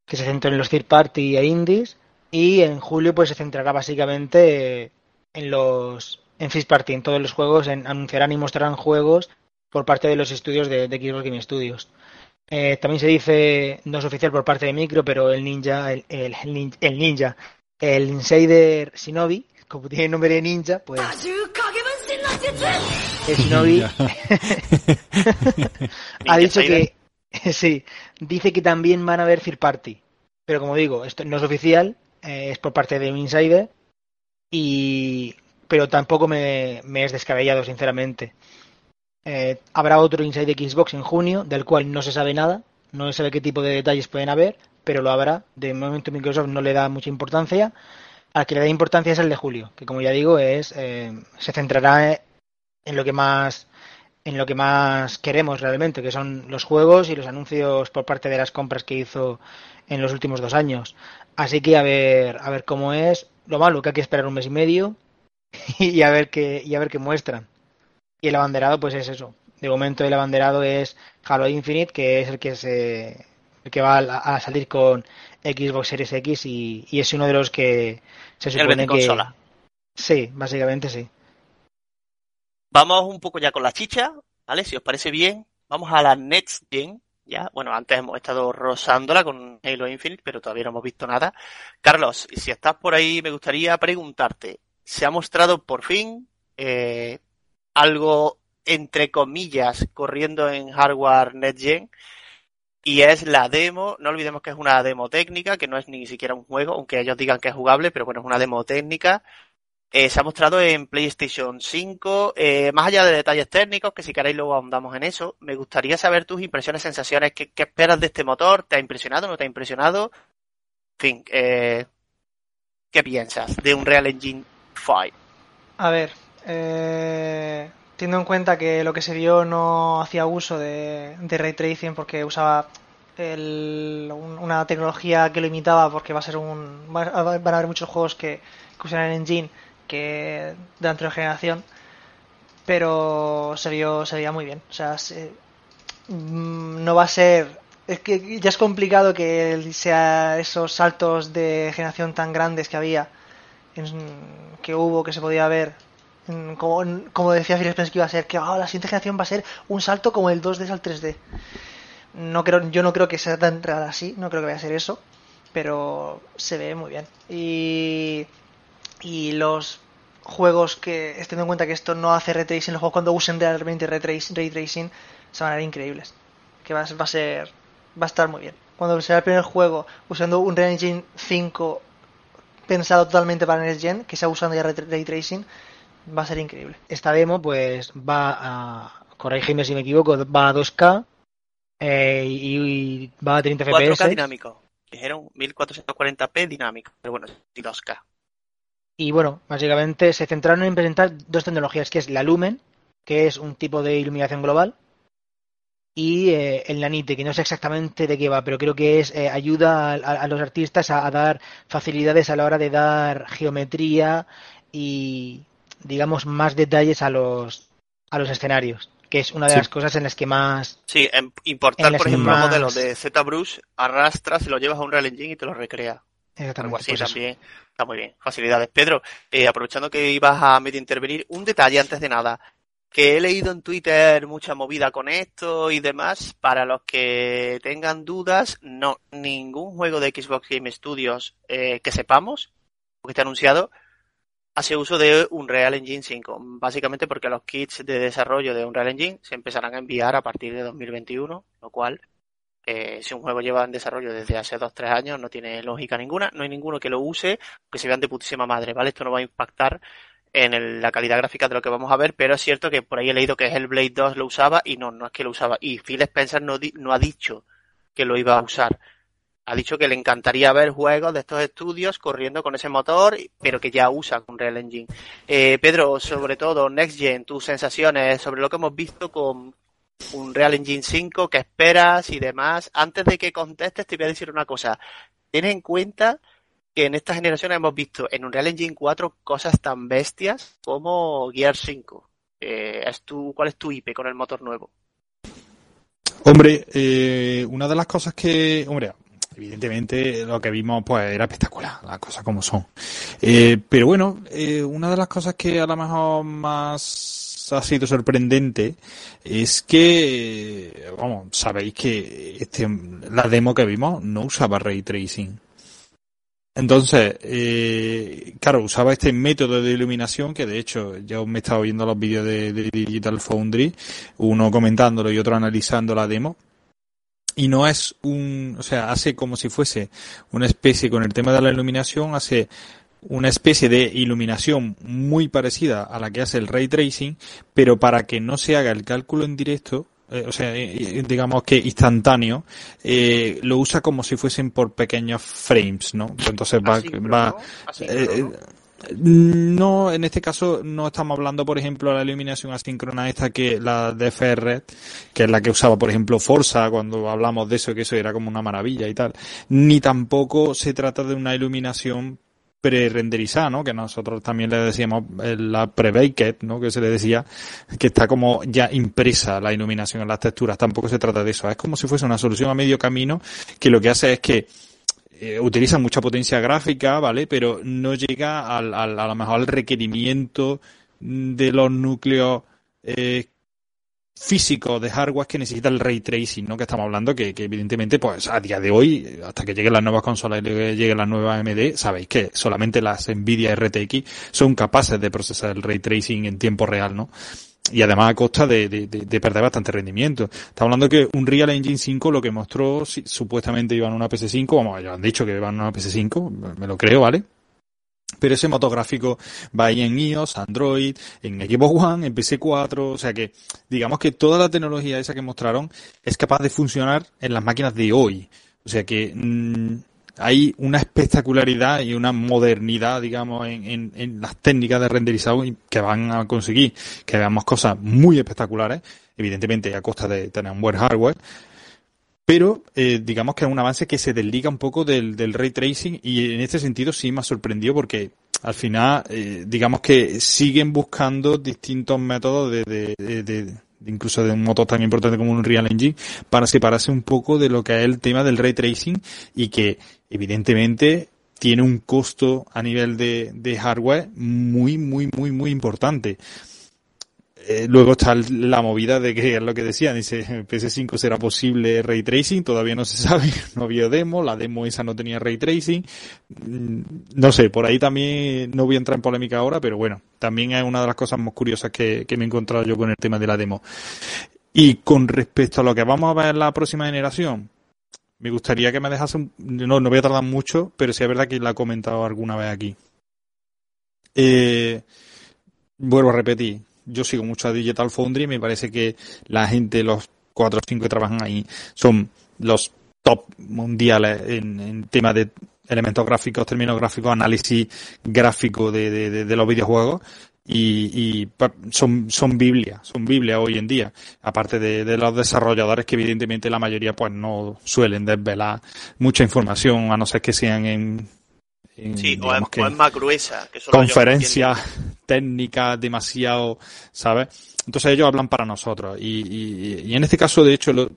que se centró en los third party e indies. Y en julio pues se centrará básicamente en los en first party, en todos los juegos, en, anunciarán y mostrarán juegos por parte de los estudios de, Xbox Game Studios. Eh, también se dice, no es oficial por parte de Micro, pero el ninja, el, el, el ninja, el Insider Shinobi, como tiene nombre de ninja, pues... El Shinobi ha dicho que... sí, dice que también van a haber third party. Pero como digo, esto no es oficial, eh, es por parte de un insider. Y... Pero tampoco me, me es descabellado, sinceramente. Eh, habrá otro Inside Xbox en junio, del cual no se sabe nada, no se sabe qué tipo de detalles pueden haber, pero lo habrá. De momento Microsoft no le da mucha importancia. Al que le da importancia es el de julio, que como ya digo, es eh, se centrará en lo que más en lo que más queremos realmente, que son los juegos y los anuncios por parte de las compras que hizo en los últimos dos años. Así que a ver, a ver cómo es. Lo malo que hay que esperar un mes y medio y a ver qué y a ver qué muestran. Y el abanderado, pues es eso. De momento el abanderado es Halo Infinite, que es el que se el que va a, salir con Xbox Series X y, es uno de los que se supone que sí, básicamente sí. Vamos un poco ya con la chicha, ¿vale? Si os parece bien, vamos a la Next Gen. Ya, bueno, antes hemos estado rozándola con Halo Infinite, pero todavía no hemos visto nada. Carlos, si estás por ahí, me gustaría preguntarte, ¿se ha mostrado por fin eh, algo entre comillas corriendo en hardware NetGen y es la demo, no olvidemos que es una demo técnica, que no es ni siquiera un juego, aunque ellos digan que es jugable, pero bueno, es una demo técnica. Eh, se ha mostrado en PlayStation 5, eh, más allá de detalles técnicos, que si queréis luego ahondamos en eso, me gustaría saber tus impresiones, sensaciones, qué, esperas de este motor, ¿te ha impresionado, no te ha impresionado? En fin, eh, ¿qué piensas de un Real Engine 5? A ver, eh, teniendo en cuenta que lo que se vio no hacía uso de, ray tracing porque usaba una tecnología que lo imitaba porque va a ser un van a haber muchos juegos que, usan el engine que de la anterior generación pero se vio se veía muy bien. O sea mm, no va a ser es que ya es complicado que sea esos saltos de generación tan grandes que había que hubo que se podía ver como, como decía Phil Spencer que iba a ser, que ah, la siguiente generación va a ser un salto como el 2D al 3D. No creo, yo no creo que sea tan real así, no creo que vaya a ser eso, pero se ve muy bien. Y, y los juegos que, teniendo en cuenta que esto no hace ray tracing, los juegos cuando usen realmente ray tracing, se van a ver increíbles. Que va, va a ser va a estar muy bien. Cuando sea el primer juego usando un Real Engine 5 pensado totalmente para Next Gen, que sea usando ya Ray Tracing, va a ser increíble. Esta demo, pues, va a, corregirme si me equivoco, va a 2K eh, y, va a 30 FPS. 4K dinámico. Dijeron 1440p dinámico, pero bueno, y 2K. Y bueno, básicamente se centraron en presentar dos tecnologías, que es la Lumen, que es un tipo de iluminación global, y eh, el Nanite, que no sé exactamente de qué va, pero creo que es eh, ayuda a, los artistas a, dar facilidades a la hora de dar geometría y, digamos, más detalles a los, a los escenarios, que es una de las cosas en las que más... Sí, importar, por ejemplo, más... modelo de ZBrush, arrastras, se lo llevas a un Real Engine y te lo recrea. Algo así pues también. Está muy bien. Facilidades. Pedro, eh, aprovechando que ibas a medio intervenir, un detalle antes de nada que he leído en Twitter mucha movida con esto y demás. Para los que tengan dudas, no, ningún juego de Xbox Game Studios eh, que sepamos, que esté anunciado, hace uso de Unreal Engine 5. Básicamente porque los kits de desarrollo de Unreal Engine se empezarán a enviar a partir de 2021, lo cual, eh, si un juego lleva en desarrollo desde hace 2-3 años, no tiene lógica ninguna. No hay ninguno que lo use, que se vean de putísima madre, ¿vale? Esto no va a impactar en la calidad gráfica de lo que vamos a ver, pero es cierto que por ahí he leído que el Blade 2 lo usaba y no, no es que lo usaba. Y Phil Spencer no, no ha dicho que lo iba a usar. Ha dicho que le encantaría ver juegos de estos estudios corriendo con ese motor, pero que ya usa con Real Engine. Eh, Pedro, sobre todo, Next Gen, tus sensaciones sobre lo que hemos visto con un Real Engine 5, qué esperas y demás. Antes de que contestes, te voy a decir una cosa. Ten en cuenta que en esta generación hemos visto en Unreal Engine 4 cosas tan bestias como Gear 5. Eh, es tu, ¿Cuál es tu IP con el motor nuevo? Hombre, eh, una de las cosas que, hombre, evidentemente lo que vimos pues era espectacular, las cosas como son. Eh, pero bueno, una de las cosas que a lo mejor más ha sido sorprendente es que, vamos, sabéis que este, la demo que vimos no usaba ray tracing. Entonces, eh, claro, usaba este método de iluminación que de hecho yo me he estado viendo los vídeos de, Digital Foundry, uno comentándolo y otro analizando la demo. Y no es un, o sea, hace como si fuese una especie con el tema de la iluminación, hace una especie de iluminación muy parecida a la que hace el ray tracing, pero para que no se haga el cálculo en directo, eh, o sea, digamos que instantáneo, eh, lo usa como si fuesen por pequeños frames, ¿no? Entonces va, va eh, no, en este caso no estamos hablando, por ejemplo, de la iluminación asíncrona esta que la Ferret, que es la que usaba, por ejemplo, Forza, cuando hablamos de eso, que eso era como una maravilla y tal. Ni tampoco se trata de una iluminación pre-renderizada, ¿no? Que nosotros también le decíamos eh, la pre-baked, ¿no? Que se le decía que está como ya impresa la iluminación en las texturas. Tampoco se trata de eso. Es como si fuese una solución a medio camino que lo que hace es que eh, utiliza mucha potencia gráfica, ¿vale? Pero no llega al, al, a lo mejor al requerimiento de los núcleos eh, físico de hardware que necesita el ray tracing, ¿no? Que estamos hablando que, que, evidentemente, pues a día de hoy, hasta que lleguen las nuevas consolas y lleguen las nuevas AMD, sabéis que solamente las Nvidia RTX son capaces de procesar el ray tracing en tiempo real, ¿no? Y además a costa de, de, de, perder bastante rendimiento. Estamos hablando que un Real Engine 5 lo que mostró, supuestamente iban una PS5, vamos, ya han dicho que iban una PS5, me lo creo, ¿vale? pero ese motográfico va ahí en iOS, Android, en Xbox One, en PC4, o sea que digamos que toda la tecnología esa que mostraron es capaz de funcionar en las máquinas de hoy. O sea que mm, hay una espectacularidad y una modernidad, digamos, en, en, las técnicas de renderizado que van a conseguir que veamos cosas muy espectaculares, evidentemente a costa de tener un buen hardware, pero eh, digamos que es un avance que se desliga un poco del, del ray tracing y en este sentido sí me ha sorprendido porque al final eh, digamos que siguen buscando distintos métodos de, de, de, incluso de un motor tan importante como un Real Engine para separarse un poco de lo que es el tema del ray tracing y que evidentemente tiene un costo a nivel de, de hardware muy muy muy muy importante eh, luego está la movida de que es lo que decía, dice PS5 será posible ray tracing, todavía no se sabe, no había demo, la demo esa no tenía ray tracing, mm, no sé, por ahí también no voy a entrar en polémica ahora, pero bueno, también es una de las cosas más curiosas que, que me he encontrado yo con el tema de la demo. Y con respecto a lo que vamos a ver en la próxima generación, me gustaría que me dejase, un- no, no voy a tardar mucho, pero sí es verdad que la he comentado alguna vez aquí. Eh, vuelvo a repetir, yo sigo mucho a Digital Foundry y me parece que la gente, los cuatro o cinco que trabajan ahí, son los top mundiales en, en tema de elementos gráficos, términos gráficos, análisis gráfico de, de- de- los videojuegos y, y son, son Biblia, son Biblia hoy en día. Aparte de, de los desarrolladores que evidentemente la mayoría pues no suelen desvelar mucha información a no ser que sean en, en, Sí, o es, que o es más gruesa. Que conferencias técnicas demasiado, ¿sabes? Entonces ellos hablan para nosotros. Y, y- y en este caso, de hecho, lo-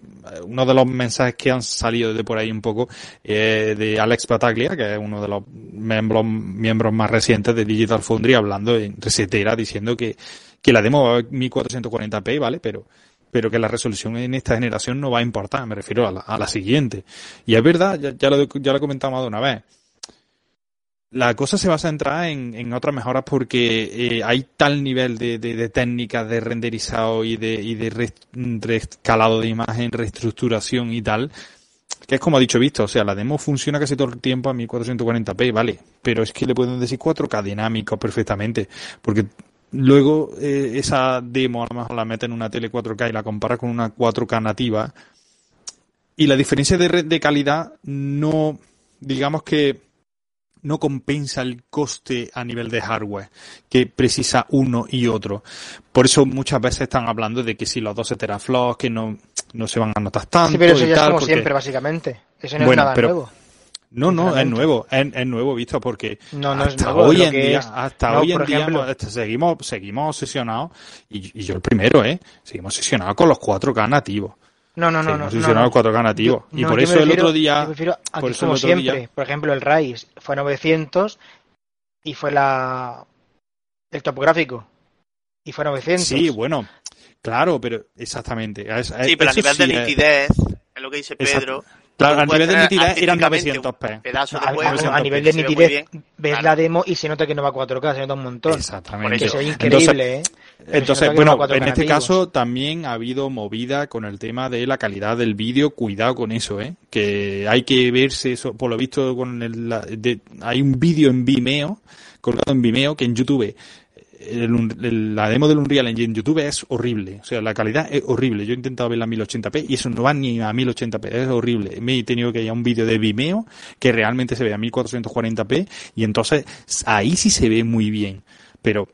uno de los mensajes que han salido de por ahí un poco eh, de Alex Bataglia, que es uno de los miembros, miembros más recientes de Digital Foundry, hablando en resetera, diciendo que, que la demo va a 1440p, ¿vale? Pero pero que la resolución en esta generación no va a importar, me refiero a la, a la siguiente. Y es verdad, ya, ya lo, ya lo he comentado más de una vez, la cosa se va a centrar en, en otras mejoras porque eh, hay tal nivel de, de, de técnicas de renderizado y de, y de re- rescalado de imagen, reestructuración y tal, que es como ha dicho Visto, o sea, la demo funciona casi todo el tiempo a 1440p, vale, pero es que le pueden decir 4K dinámico perfectamente, porque luego eh, esa demo a lo mejor la mete en una tele 4K y la compara con una 4K nativa y la diferencia de, de calidad no, digamos que no compensa el coste a nivel de hardware que precisa uno y otro. Por eso muchas veces están hablando de que si los 12 teraflops que no, no se van a notar tanto Sí, pero eso ya es como porque- siempre, básicamente. Eso no Bueno, es nada pero- nuevo. No, no, es nuevo, es, es nuevo visto porque No, no es hasta nuevo, hoy en día, es- hasta no, hoy en día seguimos, seguimos obsesionados y, y yo el primero, eh, seguimos obsesionados con los 4K nativos. No, no, no. Seguimos no, obsesionados no, con 4K nativos. Yo- y no, por eso me el refiero- otro día, refiero a por que eso como el otro siempre. día, Por ejemplo, el Rise fue a 900 y fue la el topográfico y fue a 900. sí, bueno, claro, pero exactamente. es- Sí, pero a nivel de sí es- nitidez, es lo que dice Exacto. Pedro. Claro, a nivel de nitidez eran artísticamente 900p. un Pedazo a, de a- juego. a nivel de nitidez, ves Claro. la demo y se nota que no va a 4K, se nota un montón. Exactamente. Que se ve Entonces- increíble, ¿eh? Entonces, bueno, va a 4K en este caso también ha habido movida con el tema de la calidad del vídeo. Cuidado con eso, ¿eh? Que hay que verse eso, por lo visto, con el, la- de- hay un vídeo en Vimeo, colgado en Vimeo, que en YouTube, el el- la demo del Unreal Engine en YouTube es horrible. O sea, la calidad es horrible. Yo he intentado verla a 1080p y eso no va ni a 1080p. Es horrible. Me he tenido que ir a un vídeo de Vimeo que realmente se ve a 1440p y entonces ahí sí se ve muy bien. Pero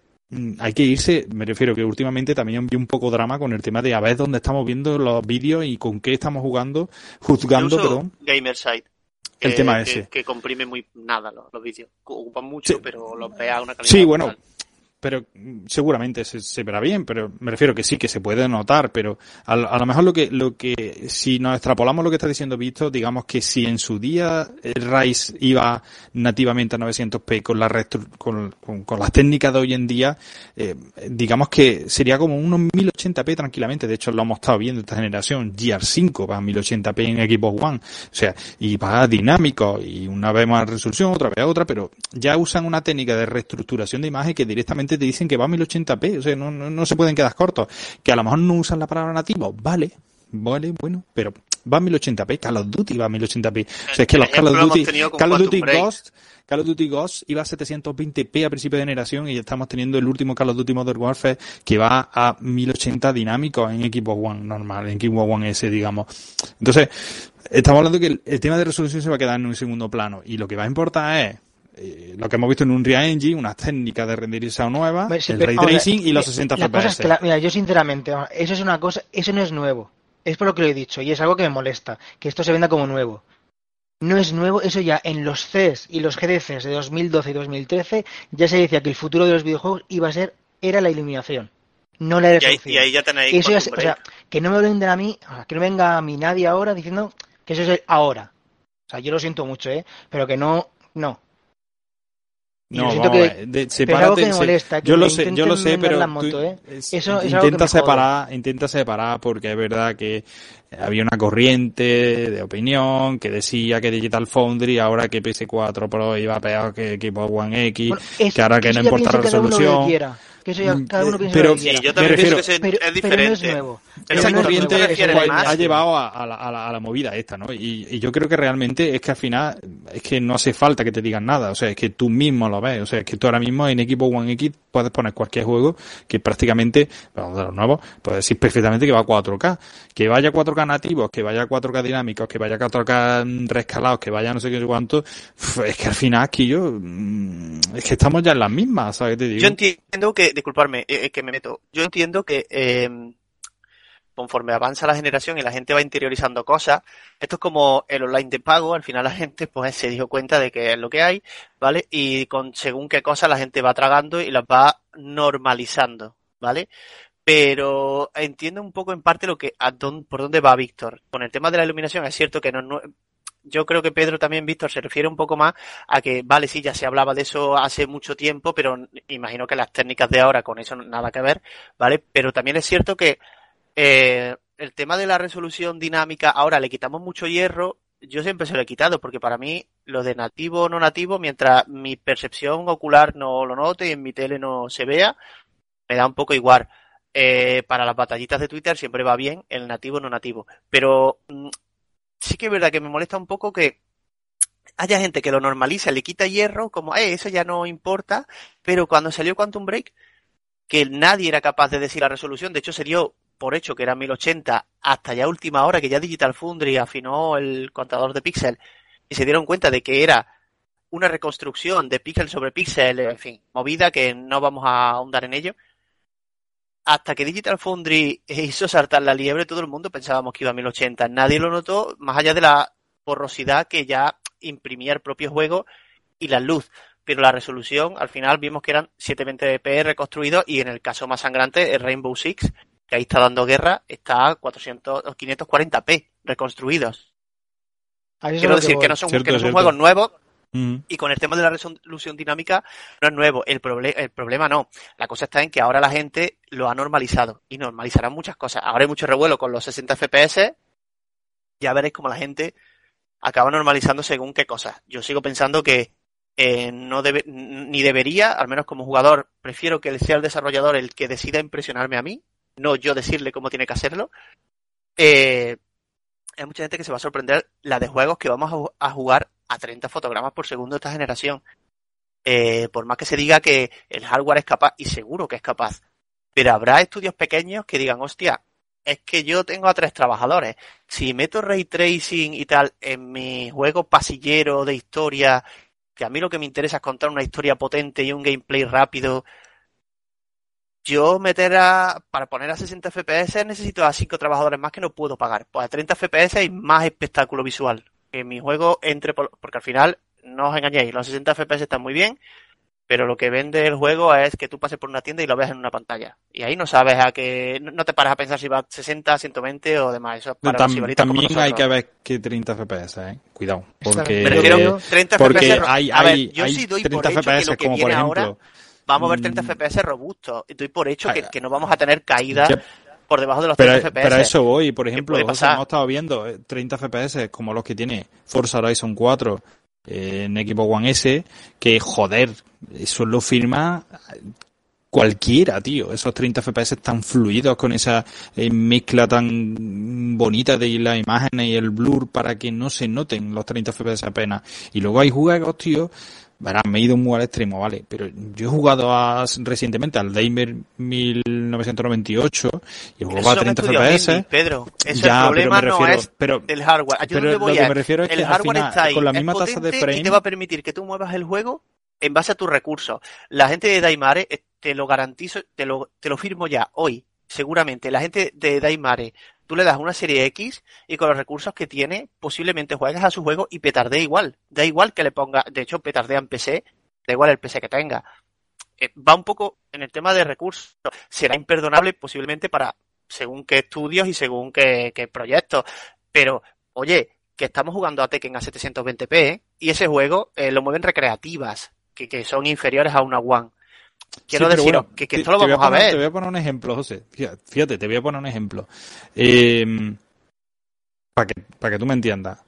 hay que irse, me refiero que últimamente también vi un poco drama con el tema de a ver dónde estamos viendo los vídeos y con qué estamos jugando, juzgando, perdón. Gamerside. El tema que- ese. Que comprime muy nada los, los vídeos. Ocupan mucho, Sí. pero los ve a una calidad. Sí, bueno, brutal. Pero mm, seguramente se, se verá bien, pero me refiero que sí, que se puede notar, pero a, a lo mejor lo que, lo que, si nos extrapolamos lo que está diciendo Visto, digamos que si en su día el Rise iba nativamente a 900p con, la con, con las técnicas de hoy en día, eh, digamos que sería como unos 1080p tranquilamente, de hecho lo hemos estado viendo esta generación, GR5 va a 1080p en Xbox One, o sea, y va dinámico, y una vez más resolución, otra vez otra, pero ya usan una técnica de reestructuración de imagen que directamente te dicen que va a 1080p, o sea, no, no, no se pueden quedar cortos, que a lo mejor no usan la palabra nativo, vale, vale, bueno, pero va a 1080p, Call of Duty va a 1080p, o sea, es que los Call of Duty, Call of Duty. Ghost, Call of Duty Ghost iba a 720p a principio de generación y ya estamos teniendo el último Call of Duty Modern Warfare que va a 1080 dinámico en Xbox One normal, en Xbox One S, digamos. Entonces, estamos hablando que el, el tema de resolución se va a quedar en un segundo plano y lo que va a importar es eh, lo que hemos visto en un Unreal Engine, unas técnicas de renderizado nuevas, sí, el ray ahora, tracing y los eh, 60 la cosa es que la- mira, yo sinceramente, vamos, eso es una cosa, eso no es nuevo. Es por lo que lo he dicho y es algo que me molesta, que esto se venda como nuevo. No es nuevo, eso ya en los CES y los GDCs de 2012 y 2013 ya se decía que el futuro de los videojuegos iba a ser, era la iluminación, no la Y ahí, resolución. y ahí ya tenéis. Eso ya Quantum se- o sea, que no me lo venden a mí, o sea, que no venga a mí nadie ahora diciendo que eso es el ahora. O sea, yo lo siento mucho, ¿eh? Pero que no, no. Yo No, siento vamos, que- de- sepárate, que me molesta, que yo lo sé, yo lo sé, pero la tú- moto, ¿eh? es- Eso es algo que intenta separar, intenta separar porque es verdad que había una corriente de opinión que decía que Digital Foundry ahora que PS4 Pro iba peor que Xbox One X, Bueno, que ahora que no importa la resolución. Que eso ya Mm, cada uno eh, piensa pero- lo que Sí, quiera. yo también pienso refiero- que ese- pero, es pero diferente. no es nuevo. Pero Pero esa no es corriente ¿cómo te nuevo. más? ha llevado a, a la, a la- a la movida esta, ¿no? Y, y yo creo que realmente es que al final es que no hace falta que te digan nada, o sea, es que tú mismo lo ves, o sea, es que tú ahora mismo en equipo One X puedes poner cualquier juego que prácticamente, bueno, de los nuevos, puedes decir perfectamente que va a 4K, que vaya a 4K nativos, que vaya a 4K dinámicos, que vaya a 4K rescalados, que vaya no sé qué cuánto, es que al final aquí yo, mm, es que estamos ya en las mismas, ¿sabes? Te digo. Yo entiendo que, disculparme, eh, que me meto. Yo entiendo que eh, conforme avanza la generación y la gente va interiorizando cosas, esto es como el online de pago, al final la gente pues se dio cuenta de que es lo que hay, ¿vale? Y con según qué cosas la gente va tragando y las va normalizando, ¿vale? Pero entiendo un poco en parte lo que a por dónde va Víctor. Con el tema de la iluminación es cierto que no- yo creo que Pedro también, Víctor, se refiere un poco más a que, vale, sí, ya se hablaba de eso hace mucho tiempo, pero imagino que las técnicas de ahora con eso nada que ver, ¿vale? Pero también es cierto que eh, el tema de la resolución dinámica, ahora le quitamos mucho hierro, yo siempre se lo he quitado, porque para mí lo de nativo o no nativo, mientras mi percepción ocular no lo note y en mi tele no se vea, me da un poco igual. Eh, para las batallitas de Twitter siempre va bien el nativo o no nativo, pero mm, sí que es verdad que me molesta un poco que haya gente que lo normaliza, le quita hierro, como, eh, eso ya no importa, pero cuando salió Quantum Break, que nadie era capaz de decir la resolución, de hecho se dio por hecho que era 1080 hasta ya última hora que ya Digital Foundry afinó el contador de píxel y se dieron cuenta de que era una reconstrucción de píxel sobre píxel, en fin, movida que no vamos a ahondar en ello. Hasta que Digital Foundry hizo saltar la liebre, todo el mundo pensábamos que iba a 1080. Nadie lo notó, más allá de la borrosidad que ya imprimía el propio juego y la luz. Pero la resolución, al final vimos que eran 720p reconstruidos y en el caso más sangrante, el Rainbow Six, que ahí está dando guerra, está a 400, 540p reconstruidos. Quiero decir que no son, Cierto, que no son juegos nuevos Y con el tema de la resolución dinámica no es nuevo. El, proble- el problema no. La cosa está en que ahora la gente lo ha normalizado y normalizarán muchas cosas. Ahora hay mucho revuelo con los 60 FPS. Ya veréis cómo la gente acaba normalizando según qué cosas. Yo sigo pensando que eh, no debe, ni debería, al menos como jugador, prefiero que sea el desarrollador el que decida impresionarme a mí, no yo decirle cómo tiene que hacerlo. Eh, hay mucha gente que se va a sorprender la de juegos que vamos a jugar a 30 fotogramas por segundo de esta generación. Eh, por más que se diga que el hardware es capaz, y seguro que es capaz, pero habrá estudios pequeños que digan, hostia, es que yo tengo a tres trabajadores. Si meto ray tracing y tal en mi juego pasillero de historia, que a mí lo que me interesa es contar una historia potente y un gameplay rápido, yo meter a, para poner a 60 FPS necesito a cinco trabajadores más que no puedo pagar. Pues a 30 FPS y más espectáculo visual. Que mi juego entre, por- porque al final, no os engañéis, los 60 FPS están muy bien, pero lo que vende el juego es que tú pases por una tienda y lo veas en una pantalla. Y ahí no sabes a que, no te paras a pensar si va a 60, 120 o demás. Eso es para Tam- los también hay que ver que 30 FPS, ¿eh? Cuidado. Porque, bien. Me refiero Pero- 30 porque FPS. hay, a ver, hay, yo hay sí doy 30 por hecho que lo que como por viene ejemplo. ahora vamos a ver mm, 30 FPS robustos. Y doy por hecho que, que no vamos a tener caídas por debajo de los Pero, 30 FPS. pero eso voy, por ejemplo, José, hemos estado viendo eh, 30 FPS como los que tiene Forza Horizon 4 eh, en equipo One S, que joder, eso lo firma cualquiera, tío. Esos 30 FPS tan fluidos con esa eh, mezcla tan bonita de las imágenes y el blur para que no se noten los 30 FPS apenas. Y luego hay juegos, tío, verás, me he ido muy al extremo, ¿vale? Pero yo he jugado a- recientemente al Daimler 1998 y el va a son 30 estudios FPS. indie, Pedro. Ya, el problema pero me no refiero- es pero- del hardware. Yo pero donde lo voy que me refiero es el que al hardware final, está ahí, con la misma tasa de frame- y te va a permitir que tú muevas el juego en base a tus recursos. La gente de Daimare, eh, te lo garantizo, te lo, te lo firmo ya, hoy, seguramente. La gente de Daimare, tú le das una serie X y con los recursos que tiene, posiblemente juegues a su juego y petardee igual. Da igual que le ponga, de hecho, petardea en PC, da igual el PC que tenga. Eh, va un poco en el tema de recursos. Será imperdonable posiblemente para según qué estudios y según qué, qué proyectos. Pero, oye, que estamos jugando a Tekken a 720p ¿eh? y ese juego eh, lo mueven recreativas, que, que son inferiores a una One. Quiero Sí, deciros bueno, que, que esto lo te vamos a, poner- Te ver. voy a poner un ejemplo, José. Fíjate, te voy a poner un ejemplo. Eh, para que, para que tú me entiendas.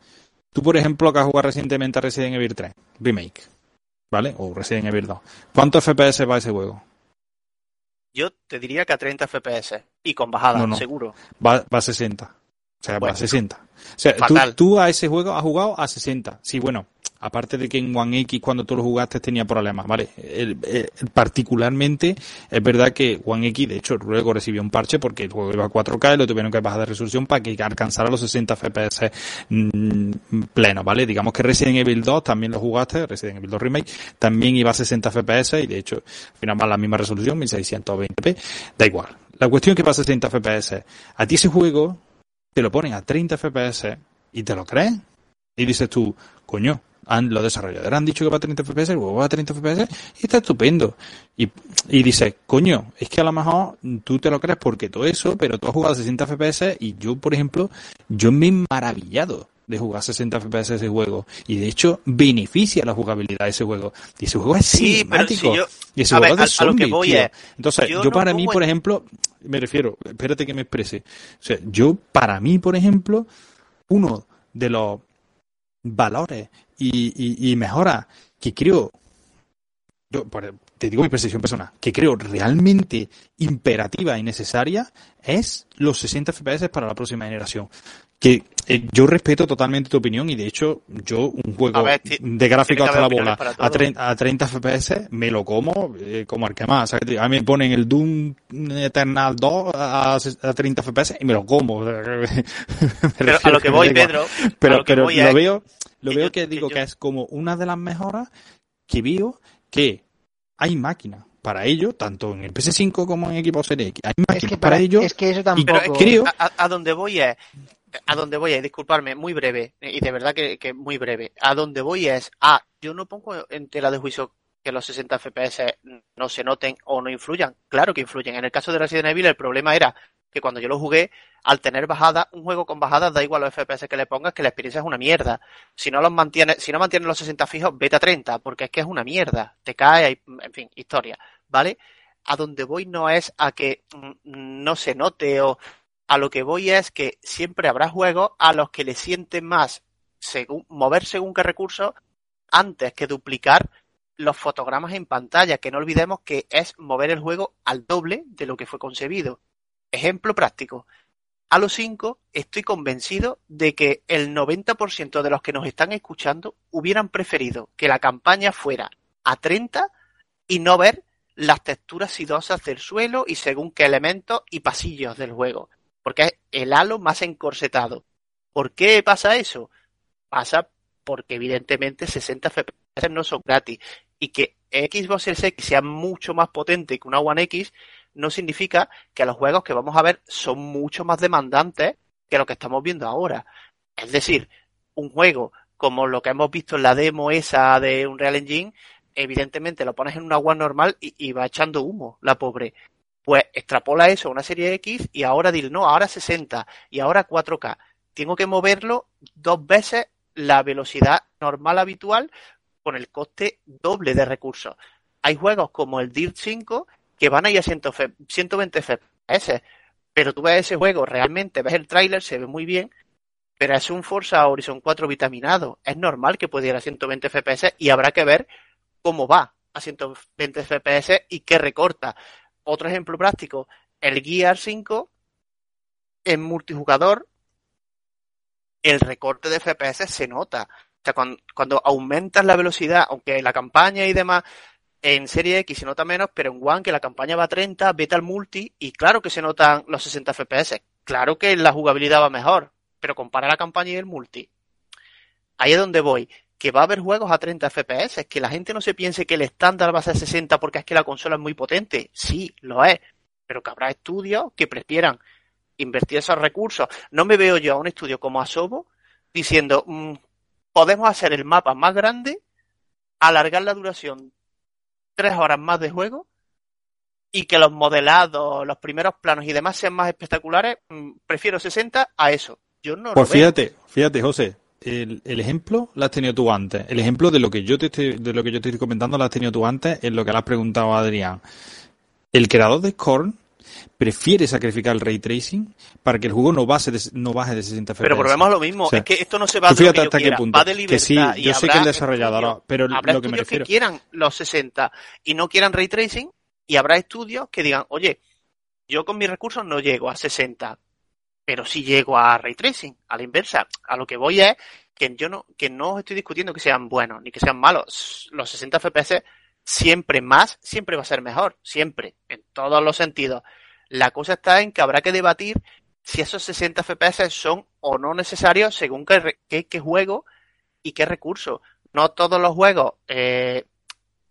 Tú, por ejemplo, que has jugado recientemente a Resident Evil 3 Remake, ¿vale? O Resident Evil 2. ¿Cuántos FPS va ese juego? Yo te diría que a 30 FPS y con bajada, No, no. seguro. Va, va a 60. O sea, va a 60. O sea, tú, tú a ese juego has jugado a 60. Sí, bueno, aparte de que en One X cuando tú lo jugaste tenía problemas, ¿vale? Particularmente es verdad que One X, de hecho, luego recibió un parche porque el juego iba a 4K y lo tuvieron que bajar de resolución para que alcanzara los 60 FPS mm, plenos, ¿vale? Digamos que Resident Evil 2 también lo jugaste, Resident Evil 2 Remake, también iba a 60 FPS y de hecho, al final va a la misma resolución, 1620p, da igual. La cuestión es que va a 60 FPS. A ti ese juego te lo ponen a 30 FPS y te lo crees. Y dices tú, coño, han, los desarrolladores han dicho que va a 30 FPS, el juego va a 30 FPS y está estupendo. Y, y dices, coño, es que a lo mejor tú te lo crees porque todo eso, pero tú has jugado a 60 FPS y yo, por ejemplo, yo me he maravillado de jugar a 60 FPS ese juego. Y de hecho, beneficia la jugabilidad de ese juego. Y ese juego es Sí, si cinemático. yo- y ese a juego ver, es de zombies, voy tío. Entonces, yo yo, no para mí, por en- ejemplo, me refiero, espérate que me exprese. O sea, yo, para mí, por ejemplo, uno de los valores y, y, y mejoras que creo, yo te digo mi percepción personal, que creo realmente imperativa y necesaria es los 60 FPS para la próxima generación. Que eh, yo respeto totalmente tu opinión y de hecho yo un juego ver, de gráfico hasta la bola a, todo. 30, a 30 FPS me lo como eh, como al que más. O sea, a mí me ponen el Doom Eternal 2 a, a 30 FPS y me lo como. Me Pero a lo que voy. Pedro, Pero, lo que pero voy lo es veo, lo que veo yo- que que digo yo- que es como una de las mejoras que veo que hay máquinas para ello, tanto en el PS5 como en Equipo Series X. Hay Es máquinas que, para para, ello. es que eso Pero tampoco. es que creo- a, a- a donde voy es, a donde voy es, disculparme, muy breve, y de verdad que, que muy breve. A donde voy es, ah, yo no pongo en tela de juicio que los 60 FPS no se noten o no influyan. Claro que influyen. En el caso de Resident Evil el problema era que cuando yo lo jugué, al tener bajada, un juego con bajadas da igual los FPS que le pongas, que la experiencia es una mierda. Si no los mantiene, si no mantienes los 60 fijos, vete a 30, porque es que es una mierda. Te cae, hay- en fin, historia, ¿vale? A donde voy no es a que mm, no se note o a lo que voy es que siempre habrá juegos a los que le sienten más según, mover según qué recursos antes que duplicar los fotogramas en pantalla, que no olvidemos que es mover el juego al doble de lo que fue concebido. Ejemplo práctico. A los 5 estoy convencido de que el 90% de los que nos están escuchando hubieran preferido que la campaña fuera a 30 y no ver las texturas sidosas del suelo y según qué elementos y pasillos del juego. Porque es el halo más encorsetado. ¿Por qué pasa eso? Pasa porque evidentemente 60 FPS no son gratis y que Xbox Series X sea mucho más potente que una One X no significa que los juegos que vamos a ver son mucho más demandantes que lo que estamos viendo ahora. Es decir, un juego como lo que hemos visto en la demo esa de Unreal Engine, evidentemente lo pones en una One normal y, y va echando humo, la pobre. Pues extrapola eso a una serie X y ahora dile, no, ahora 60 y ahora 4K. Tengo que moverlo dos veces la velocidad normal habitual con el coste doble de recursos. Hay juegos como el Dirt 5 que van ahí a 100 F- 120 FPS, pero tú ves ese juego, realmente ves el tráiler, se ve muy bien, pero es un Forza Horizon 4 vitaminado. Es normal que pueda ir a 120 FPS y habrá que ver cómo va a 120 FPS y qué recorta. Otro ejemplo práctico, el Gear 5 en multijugador, el recorte de FPS se nota. O sea, cuando, cuando aumentas la velocidad, aunque la campaña y demás en Serie X se nota menos, pero en One que la campaña va a 30, vete al multi y claro que se notan los 60 FPS. Claro que la jugabilidad va mejor, pero compara la campaña y el multi. Ahí es donde voy. Que va a haber juegos a 30 FPS. Que la gente no se piense que el estándar va a ser 60 porque es que la consola es muy potente. Sí, lo es. Pero que habrá estudios que prefieran invertir esos recursos. No me veo yo a un estudio como Asobo diciendo, mm, podemos hacer el mapa más grande, alargar la duración tres horas más de juego y que los modelados, los primeros planos y demás sean más espectaculares, mm, prefiero 60 a eso. Yo no Pues lo veo. fíjate, fíjate, José, el, el ejemplo lo has tenido tú antes. El ejemplo de lo que yo te estoy, de lo que yo te estoy comentando lo has tenido tú antes en lo que le has preguntado a Adrián. El creador de Scorn prefiere sacrificar el ray tracing para que el juego no baje de, no baje de 60 FPS. Pero volvemos a lo mismo, O sea, es que esto no se va lo fíjate que hasta qué punto. va de libertad Que sí, y yo sé que el desarrollador, estudios- pero habrá lo que me refiero. quieran los 60 y no quieran ray tracing Y habrá estudios que digan, oye, yo con mis recursos no llego a 60, pero sí llego a ray tracing, a la inversa. A lo que voy es que yo no, que no estoy discutiendo que sean buenos ni que sean malos. Los 60 FPS siempre más, siempre va a ser mejor, siempre, en todos los sentidos. La cosa está en que habrá que debatir si esos 60 FPS son o no necesarios según qué, qué, juego y qué recurso. No todos los juegos eh,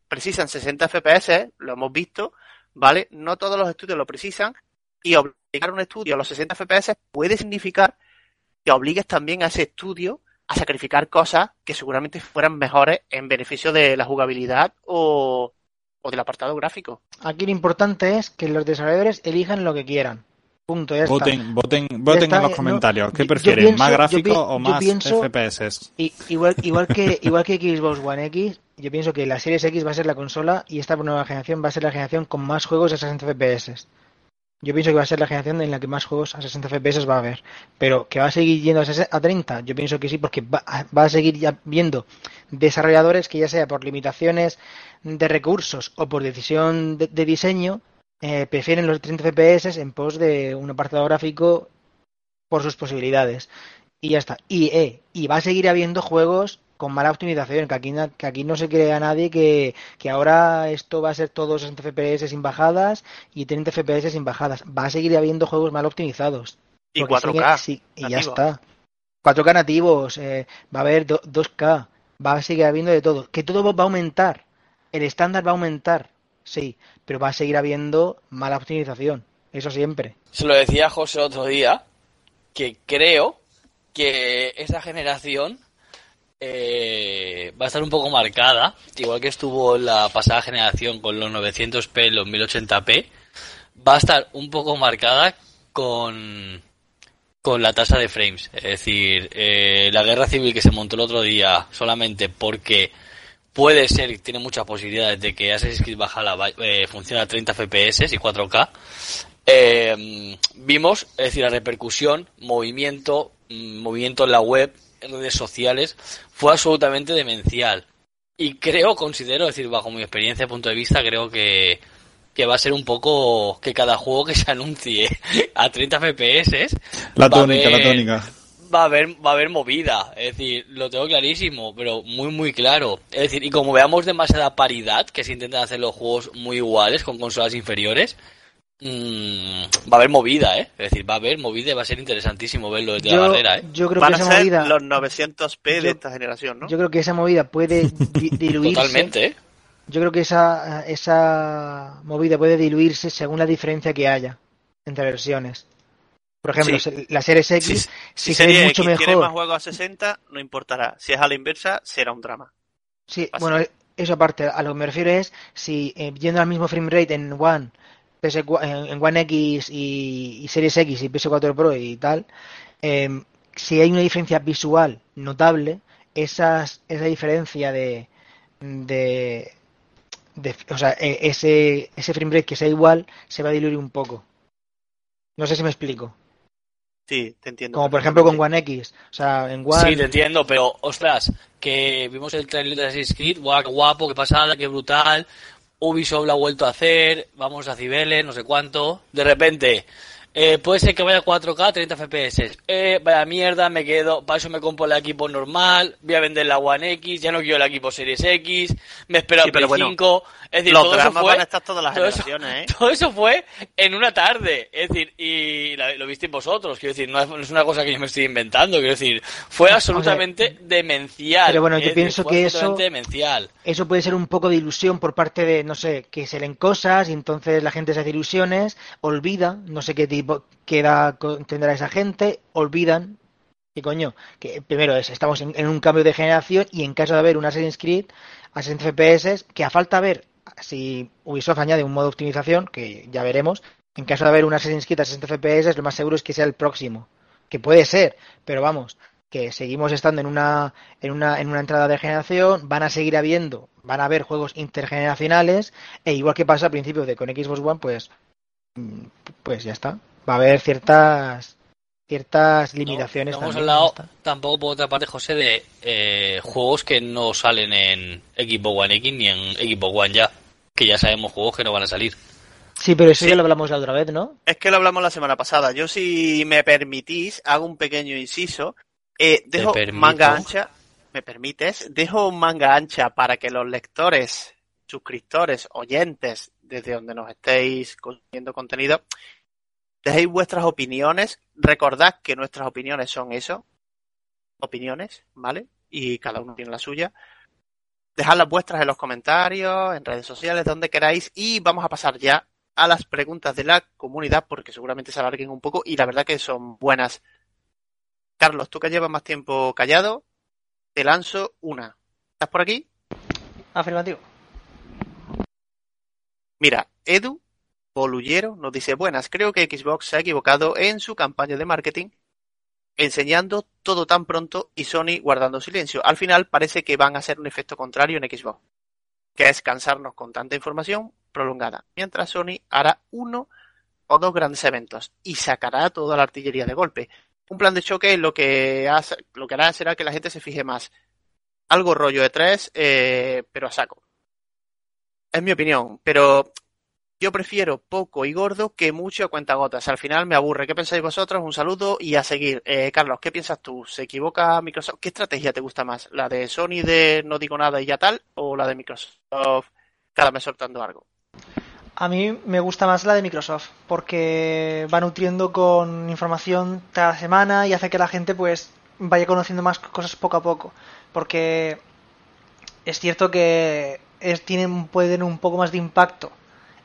precisan 60 FPS, lo hemos visto, ¿vale? No todos los estudios lo precisan y obligar un estudio a los 60 FPS puede significar que obligues también a ese estudio a sacrificar cosas que seguramente fueran mejores en beneficio de la jugabilidad o, o del apartado gráfico. Aquí lo importante es que los desarrolladores elijan lo que quieran. Punto, ya voten, está. voten, voten está, en los no, comentarios. ¿Qué yo prefieren? pienso- ¿Más yo gráfico pi- o yo más pienso- FPS? Y- igual, igual que igual que Xbox One X, yo pienso que la Series X va a ser la consola y esta nueva generación va a ser la generación con más juegos a 60 FPS. Yo pienso que va a ser la generación en la que más juegos a 60 FPS va a haber. Pero que va a seguir yendo a, 60 a 30, yo pienso que sí, porque va, va a seguir ya viendo desarrolladores que ya sea por limitaciones de recursos o por decisión de, de diseño, eh, prefieren los 30 FPS en pos de un apartado gráfico por sus posibilidades. Y ya está. Y, eh, y va a seguir habiendo juegos con mala optimización, que aquí, na- que aquí no se crea nadie que, que ahora esto va a ser todo 60 FPS sin bajadas y 30 FPS sin bajadas. Va a seguir habiendo juegos mal optimizados. Y Porque 4K. sigue- sí, y ya está. 4K nativos, eh, va a haber do- 2K, va a seguir habiendo de todo. Que todo va a aumentar. El estándar va a aumentar, sí, pero va a seguir habiendo mala optimización. Eso siempre. Se lo decía José el otro día, que creo que esta generación eh, va a estar un poco marcada, igual que estuvo la pasada generación con los 900p y los 1080p, va a estar un poco marcada con, con la tasa de frames. Es decir, eh, la guerra civil que se montó el otro día solamente porque puede ser, tiene muchas posibilidades de que Assassin's Creed Valhalla va- eh, funcione a 30 FPS y 4K. Eh, vimos, es decir, la repercusión, movimiento, mm, movimiento en la web, redes sociales, fue absolutamente demencial. Y creo, considero, es decir, bajo mi experiencia, punto de vista, creo que, que va a ser un poco que cada juego que se anuncie a 30 FPS La tónica, la tónica. va a haber va a haber movida es decir lo tengo clarísimo pero muy muy claro es decir y como veamos demasiada paridad que se intentan hacer los juegos muy iguales con consolas inferiores mm, va a haber movida eh es decir va a haber movida y va a ser interesantísimo verlo desde la Yo, barrera eh yo creo Van que a esa ser movida, los 900p de esta generación, ¿no? yo creo que esa movida puede di- diluirse. totalmente eh Yo creo que esa, esa movida puede diluirse según la diferencia que haya entre versiones. Por ejemplo, Sí. la Series X, Si, si, si se ve Serie mucho X tiene más mejor. juegos a 60, no importará. Si es a la inversa, será un drama. Sí, Así. bueno, eso aparte, a lo que me refiero es si eh, yendo al mismo frame rate en One, PS4 en, en One X y, y Series X y PS4 Pro y tal, eh, si hay una diferencia visual notable, esas, esa diferencia de, de, de- o sea, eh, ese, ese frame rate que sea igual se va a diluir un poco. No sé si me explico. Sí, te entiendo. Como por ejemplo con. One X. O sea, en One. Sí, te entiendo, pero ostras, que vimos el trailer de Assassin's Creed, guau, qué guapo, qué pasada, qué brutal. Ubisoft lo ha vuelto a hacer, vamos a Cibeles, no sé cuánto. De repente, eh, puede ser que vaya a 4K, 30 FPS. Eh, vaya mierda, me quedo, para eso me compro el equipo normal, voy a vender la One X, ya no quiero el equipo Series X, me espero Sí, pero Play bueno, 5. Es decir, Los todo eso fue van a estar todas las todo eso- ¿eh? todo eso fue en una tarde, es decir, y la- lo visteis vosotros, quiero decir, no es, no es una cosa que yo me estoy inventando, quiero decir, fue absolutamente demencial. Pero bueno, yo decir, pienso que eso- demencial. Eso puede ser un poco de ilusión por parte de, no sé, que se leen cosas y entonces la gente se hace ilusiones, olvida, no sé qué tipo, edad co- tendrá esa gente, olvidan, que coño, que primero es, estamos en, en un cambio de generación y en caso de haber un Assassin's Creed a 60 FPS, que a falta ver si Ubisoft añade un modo de optimización, que ya veremos, en caso de haber un Assassin's Creed a 60 FPS, lo más seguro es que sea el próximo, que puede ser, pero vamos, que seguimos estando en una, en una, en una entrada de generación, van a seguir habiendo, van a haber juegos intergeneracionales, e igual que pasa al principio de con Xbox One, pues, mm, pues ya está. Va a haber ciertas, ciertas limitaciones No, no hemos también, hablado tampoco por otra parte, José, de eh, juegos que no salen en Xbox One X ni en Xbox One ya. que ya sabemos juegos que no van a salir. Sí, pero eso Sí. ya lo hablamos la otra vez, ¿no? Es que lo hablamos la semana pasada. Yo, si me permitís, hago un pequeño inciso. Eh, dejo manga ancha. ¿Me permites? Dejo manga ancha para que los lectores, suscriptores, oyentes, desde donde nos estéis consumiendo contenido, dejéis vuestras opiniones. Recordad que nuestras opiniones son eso. Opiniones, ¿vale? Y cada uno tiene la suya. Dejad las vuestras en los comentarios, en redes sociales, donde queráis. Y vamos a pasar ya a las preguntas de la comunidad porque seguramente se alarguen un poco y la verdad que son buenas. Carlos, tú que llevas más tiempo callado, te lanzo una. ¿Estás por aquí? Afirmativo. Mira, Edu Bolullero nos dice, buenas, creo que Xbox se ha equivocado en su campaña de marketing enseñando todo tan pronto y Sony guardando silencio. Al final parece que van a hacer un efecto contrario en Xbox, que es cansarnos con tanta información prolongada, mientras Sony hará uno o dos grandes eventos y sacará toda la artillería de golpe. Un plan de choque lo que, hace, lo que hará será que la gente se fije más. Algo rollo de tres, eh, pero a saco. Es mi opinión, pero yo prefiero poco y gordo que mucho a cuentagotas. Al final me aburre. ¿Qué pensáis vosotros? Un saludo y a seguir. Eh, Carlos, ¿qué piensas tú? ¿Se equivoca Microsoft? ¿Qué estrategia te gusta más? ¿La de Sony de no digo nada y ya tal? ¿O la de Microsoft cada mes soltando algo? A mí me gusta más la de Microsoft porque va nutriendo con información cada semana y hace que la gente pues vaya conociendo más cosas poco a poco. Porque es cierto que es, tienen, puede tener un poco más de impacto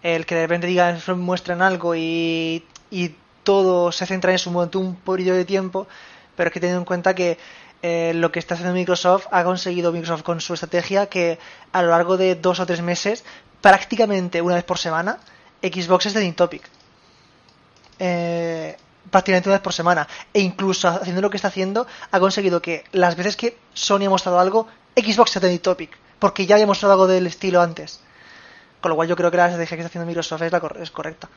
el que de repente digan, muestran algo y, y todo se centra en eso durante un periodo de tiempo, pero hay que tener en cuenta que eh, lo que está haciendo Microsoft ha conseguido Microsoft con su estrategia que a lo largo de dos o tres meses, prácticamente una vez por semana, Xbox es trending topic. Eh, prácticamente una vez por semana. E incluso haciendo lo que está haciendo, ha conseguido que las veces que Sony ha mostrado algo, Xbox sea trending topic. Porque ya había mostrado algo del estilo antes. Con lo cual yo creo que la estrategia que está haciendo Microsoft es, la cor es correcta.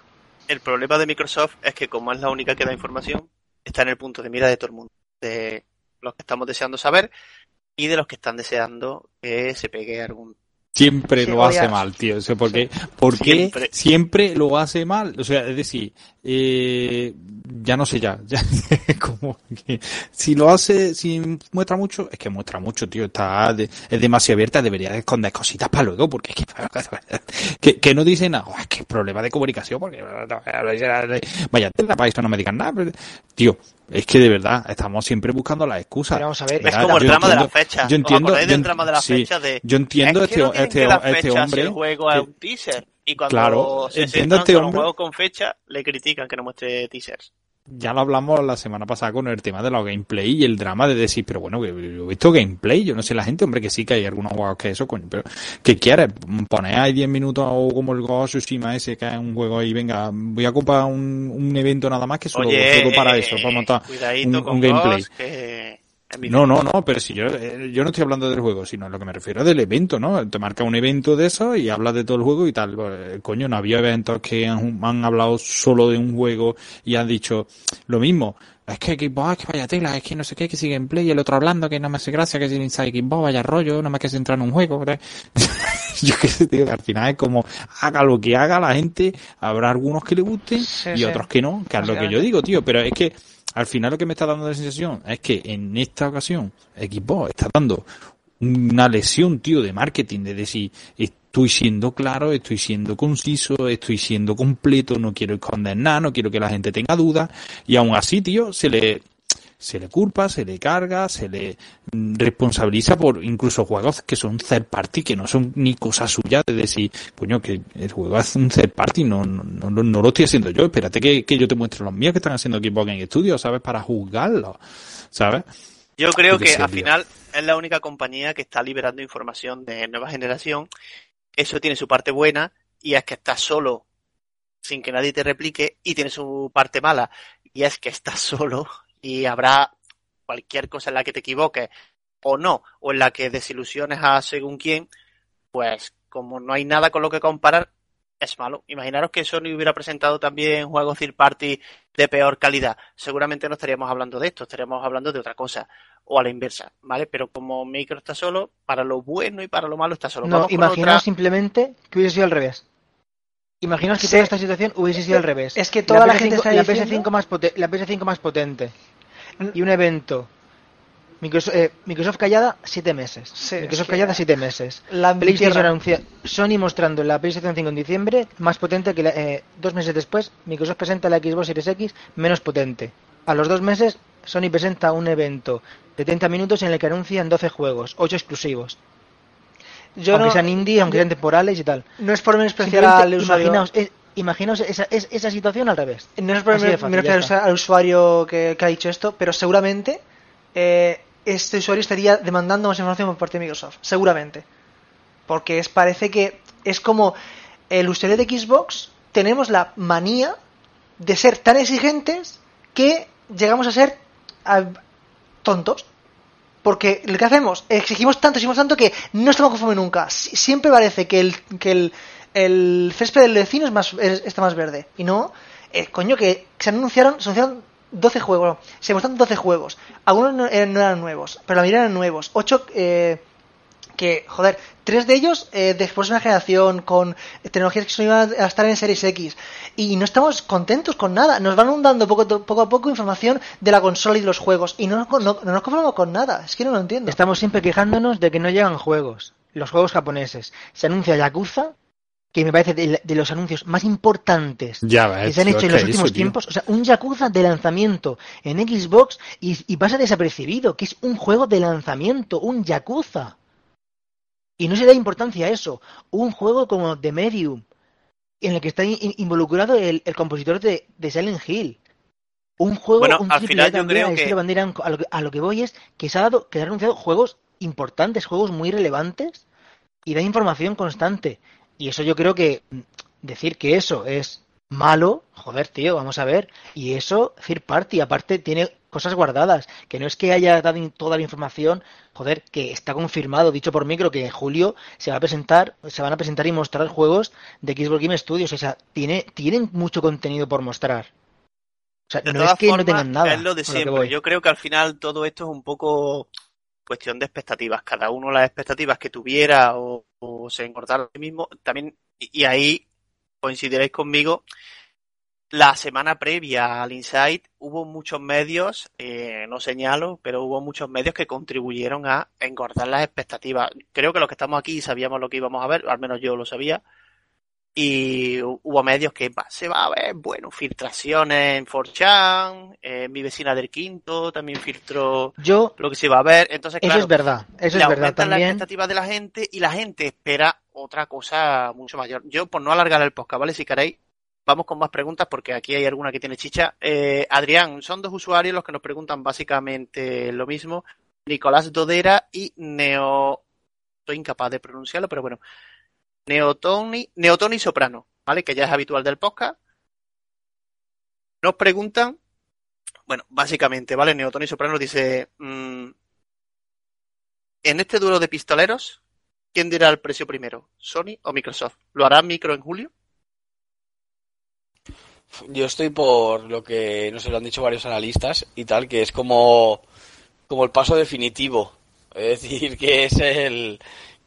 El problema de Microsoft es que como es la única que da información, está en el punto de mira de todo el mundo. De los que estamos deseando saber y de los que están deseando que se pegue algún Siempre Sí, lo hace mal, tío. O sea, ¿por qué, ¿por qué Siempre. siempre. lo hace mal? O sea, es decir, eh, ya no sé ya. ya como que si lo hace, si muestra mucho, es que muestra mucho, tío. Está de- es demasiado abierta, debería de esconder cositas para luego, porque es que, que, que no dice nada. Oh, es que es problema de comunicación, porque vaya para eso no me digan nada. pero- tío, es que de verdad estamos siempre buscando las excusas. Pero vamos a ver, Es como el drama de las fechas. Yo ¿Os entiendo, yo del de las sí, fechas de yo entiendo es que este, no este, que este fechas hombre. el juego es un teaser. Y cuando Claro, se entiendo este con un hombre. juego con fecha, le critican que no muestre teasers. ya lo hablamos la semana pasada con el tema de los gameplay y el drama de decir, pero bueno, que yo he visto gameplay, yo no sé la gente, hombre, que sí que hay algunos juegos que eso, coño, pero ¿qué quieres? Poner ahí 10 minutos o como el of Tsushima ese que es un juego ahí, venga, voy a comprar un, un evento nada más que solo, Oye, para eh, eso, para montar cuidadito un, con un gameplay. Ghost, que No, no, no, pero si yo, eh, yo no estoy hablando del juego, sino lo que me refiero del evento, ¿no? Te marca un evento de eso y hablas de todo el juego y tal. Pues, coño, no había eventos que han, han hablado solo de un juego y han dicho lo mismo. Es que Xbox, que vaya tela, es que no sé qué, que sigue en play, y el otro hablando que no me hace gracia, que si Inside Xbox, vaya rollo, nada más que se entra en un juego. yo qué sé, tío, que al final es como, haga lo que haga la gente, habrá algunos que le gusten Sí, y sí. otros que no, que es lo que yo digo, tío, pero es que al final lo que me está dando la sensación es que en esta ocasión Xbox está dando una lesión, tío, de marketing, de decir, estoy siendo claro, estoy siendo conciso, estoy siendo completo, no quiero esconder nada, no quiero que la gente tenga dudas, y aún así, tío, se le, se le culpa, se le carga, se le mm, responsabiliza por incluso juegos que son third party, que no son ni cosa suya de decir, coño, que el juego es un third party, no, no, no, no lo estoy haciendo yo, espérate que, que yo te muestre los míos que están haciendo Xbox en estudio, ¿sabes? Para juzgarlos, ¿sabes? Yo creo que al final es la única compañía que está liberando información de nueva generación. Eso tiene su parte buena y es que estás solo sin que nadie te replique y tiene su parte mala y es que estás solo y habrá cualquier cosa en la que te equivoques o no o en la que desilusiones a según quién, pues como no hay nada con lo que comparar es malo. Imaginaros que Sony hubiera presentado también juegos third party de peor calidad, seguramente no estaríamos hablando de esto, estaríamos hablando de otra cosa, o a la inversa, ¿vale? Pero como Micro está solo, para lo bueno y para lo malo está solo. No, imaginaos simplemente que hubiese sido al revés. Imaginaos que toda esta situación hubiese sido al revés. Es que toda la, gente está la PS5 más la PS5 más potente y un evento Microsoft, eh, Microsoft callada siete meses. Microsoft callada siete meses. La PlayStation anuncia, Sony mostrando la PlayStation 5 en diciembre, más potente que eh, dos meses después. Microsoft presenta la Xbox Series X, menos potente. A los dos meses, Sony presenta un evento de 30 minutos en el que anuncian 12 juegos, 8 exclusivos. Yo aunque sean indie, aunque sean temporales y tal. No es por menospreciar al usuario. Imaginaos, eh, imaginaos esa, esa, situación al revés. No es por menospreciar al usuario que, que, ha dicho esto, pero seguramente eh, este usuario estaría demandando más información por parte de Microsoft, seguramente. Porque es, parece que es como el usuario de Xbox tenemos la manía de ser tan exigentes que llegamos a ser tontos. Porque lo que hacemos, exigimos tanto, exigimos tanto que no estamos conformes nunca. Siempre parece que el, que el, el césped del vecino es más, está más verde. Y no, eh, coño, que se anunciaron, se anunciaron 12 juegos, se mostraron 12 juegos. Algunos no eran, nuevos, pero la mayoría eran nuevos. 8 eh, que, joder, tres de ellos eh, de próxima generación, con tecnologías que iban a estar en Series X. Y no estamos contentos con nada. Nos van dando poco, a poco información de la consola y de los juegos. Y no, no, no nos conformamos con nada. Es que no lo entiendo. Estamos siempre quejándonos de que no llegan juegos. Los juegos japoneses. Se anuncia Yakuza que me parece de, los anuncios más importantes que se han hecho en los últimos tiempos. O sea, un Yakuza de lanzamiento en Xbox y, pasa desapercibido, que es un juego de lanzamiento, un Yakuza. Y no se da importancia a eso. Un juego como The Medium, en el que está involucrado el, compositor de, Silent Hill. Un juego, bueno, un al final yo creo que... a, lo que... a lo que voy es que se ha dado, que se han anunciado juegos importantes, juegos muy relevantes y da información constante. Y eso yo creo que decir que eso es malo, joder, tío, vamos a ver. Y eso, decir party, aparte tiene cosas guardadas, que no es que haya dado toda la información, joder, que está confirmado, dicho por micro, que en julio se va a presentar, se van a presentar y mostrar juegos de Xbox Game Studios, o sea, tiene, tienen mucho contenido por mostrar. O sea, no es que no tengan nada. Es lo de siempre. Yo creo que al final todo esto es un poco cuestión de expectativas. Cada uno las expectativas que tuviera o, se encortara a mismo. También, y, ahí coincidiréis conmigo, la semana previa al Insight hubo muchos medios, eh, no señalo, pero hubo muchos medios que contribuyeron a engordar las expectativas. Creo que los que estamos aquí sabíamos lo que íbamos a ver, al menos yo lo sabía, y hubo medios que se va a ver, bueno, filtraciones en 4chan, eh, mi vecina del quinto también filtró Yo, lo que se va a ver. Entonces, eso es verdad, eso es verdad también. las expectativas de la gente y la gente espera otra cosa mucho mayor. Yo, por no alargar el podcast, ¿vale? Si queréis, vamos con más preguntas porque aquí hay alguna que tiene chicha. Eh, Adrián, son dos usuarios los que nos preguntan básicamente lo mismo. Nicolás Dodera y Neo... Estoy incapaz de pronunciarlo, pero bueno. Neotoni, Neotoni Soprano, ¿vale? Que ya es habitual del podcast. Nos preguntan, bueno, básicamente, ¿vale? Neotoni Soprano dice, mm, en este duelo de pistoleros, ¿quién dirá el precio primero? ¿Sony o Microsoft? ¿Lo hará Micro en julio? Yo estoy por lo que, no sé, lo han dicho varios analistas y tal, que es como, como el paso definitivo. Es decir, que es el,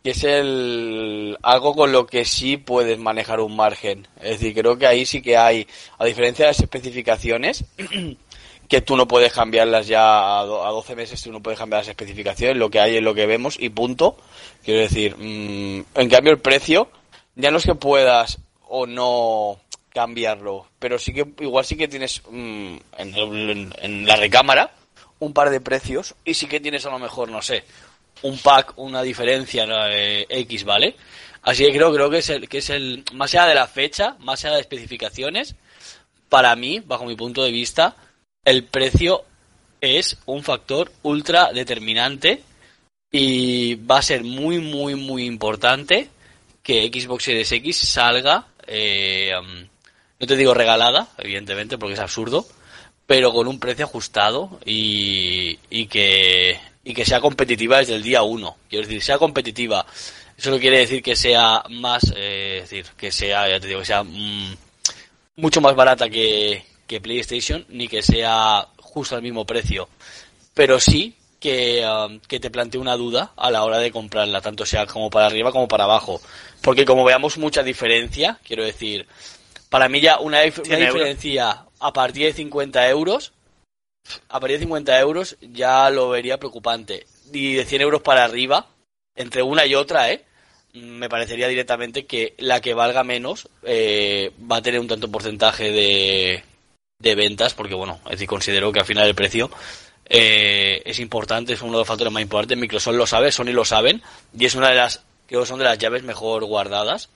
que es el algo con lo que sí puedes manejar un margen. Es decir, creo que ahí sí que hay, a diferencia de las especificaciones, que tú no puedes cambiarlas ya a 12 meses, tú no puedes cambiar las especificaciones, lo que hay es lo que vemos y punto. Quiero decir, mm, en cambio el precio, ya no es que puedas o no cambiarlo, pero sí que igual sí que tienes mm, en, en la recámara un par de precios y sí que tienes a lo mejor, no sé, un pack, una diferencia eh, X, ¿vale? Así que creo, creo que es el, que es el, más allá de la fecha, más allá de especificaciones, para mí, bajo mi punto de vista, el precio es un factor ultra determinante y va a ser muy, muy, muy importante que Xbox Series X salga, eh, no te digo regalada, evidentemente, porque es absurdo, pero con un precio ajustado y, y que y que sea competitiva desde el día uno. Quiero decir, sea competitiva. Eso no quiere decir que sea más, eh, decir, que sea, ya te digo, que sea mm, mucho más barata que, que PlayStation ni que sea justo al mismo precio. Pero sí que, um, que te plantee una duda a la hora de comprarla, tanto sea como para arriba como para abajo. Porque como veamos mucha diferencia, quiero decir, para mí ya una, una 100 euros. diferencia a partir de 50 euros, a partir de 50 euros ya lo vería preocupante. Y de 100 euros para arriba, entre una y otra, ¿eh? me parecería directamente que la que valga menos eh, va a tener un tanto porcentaje de, de ventas, porque bueno, es decir, considero que al final el precio eh, es importante, es uno de los factores más importantes. Microsoft lo sabe, Sony lo saben, y es una de las, creo son de las llaves mejor guardadas.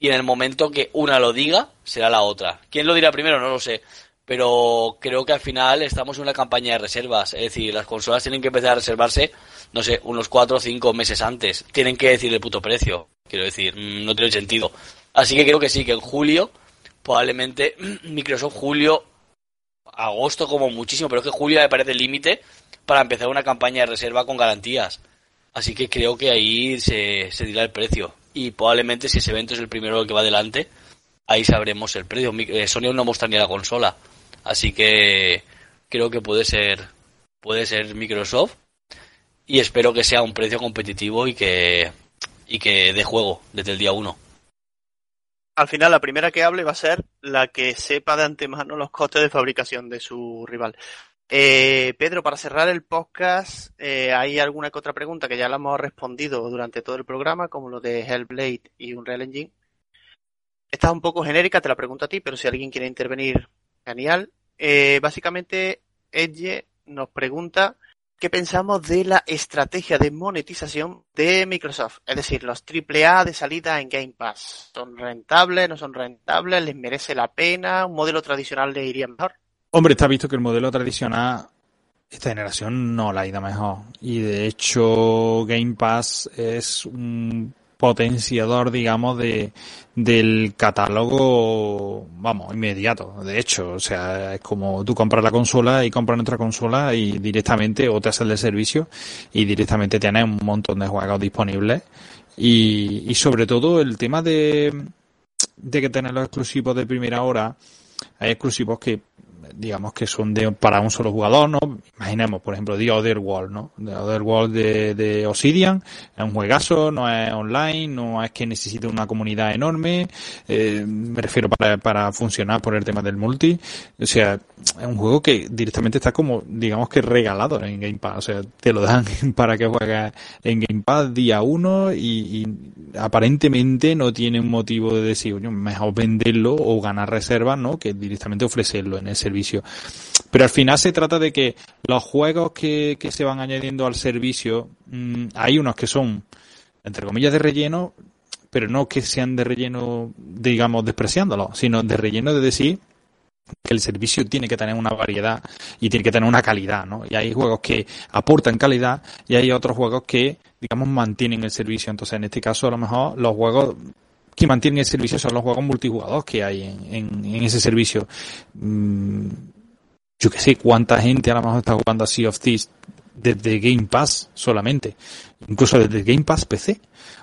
Y en el momento que una lo diga, será la otra. ¿Quién lo dirá primero? No lo sé. Pero creo que al final estamos en una campaña de reservas. Es decir, las consolas tienen que empezar a reservarse, no sé, unos cuatro o cinco meses antes. Tienen que decir el puto precio. Quiero decir, mm, no tiene sentido. Así que creo que sí, que en julio, probablemente Microsoft julio, agosto como muchísimo, pero es que julio me parece el límite para empezar una campaña de reserva con garantías. Así que creo que ahí se, se dirá el precio. Y probablemente si ese evento es el primero que va adelante, ahí sabremos el precio. Eh, Sony no mostraría la consola. Así que creo que puede ser, puede ser Microsoft. Y espero que sea un precio competitivo y que, y que dé juego desde el día 1. Al final, la primera que hable va a ser la que sepa de antemano los costes de fabricación de su rival. Eh, Pedro, para cerrar el podcast, eh, ¿hay alguna que otra pregunta que ya la hemos respondido durante todo el programa, como lo de Hellblade y Unreal Engine? Esta es un poco genérica, te la pregunto a ti, pero si alguien quiere intervenir, genial. Eh, básicamente, Edge nos pregunta qué pensamos de la estrategia de monetización de Microsoft. Es decir, los AAA de salida en Game Pass. ¿Son rentables? ¿No son rentables? ¿Les merece la pena? ¿Un modelo tradicional les iría mejor? Hombre, está visto que el modelo tradicional esta generación no la ha ido mejor. Y de hecho, Game Pass es un potenciador, digamos, de del catálogo, vamos, inmediato. De hecho, o sea, es como tú compras la consola y compras otra consola y directamente o te haces el servicio y directamente tienes un montón de juegos disponibles. Y, y sobre todo el tema de, de que tener los exclusivos de primera hora, hay exclusivos que digamos que son de para un solo jugador, ¿no? Imaginemos, por ejemplo, The Other World, ¿no? The Other World de, de Obsidian, es un juegazo, no es online, no es que necesite una comunidad enorme, eh, me refiero para, para funcionar por el tema del multi, o sea, es un juego que directamente está como, digamos que regalado en Game Pass, o sea, te lo dan para que juegues en Game Pass día uno y, y aparentemente no tiene un motivo de decir, "Oye, mejor venderlo o ganar reservas, ¿no? Que directamente ofrecerlo en el Pero al final se trata de que los juegos que, que se van añadiendo al servicio, mm, hay unos que son, entre comillas, de relleno, pero no que sean de relleno, digamos, despreciándolo, sino de relleno de decir que el servicio tiene que tener una variedad y tiene que tener una calidad, ¿no? Y hay juegos que aportan calidad y hay otros juegos que, digamos, mantienen el servicio. Entonces, en este caso, a lo mejor los juegos que mantienen el servicio son los juegos multijugador que hay en, ese servicio. Mm, yo que sé cuánta gente a lo mejor está jugando a Sea of Thieves desde Game Pass solamente, incluso desde Game Pass PC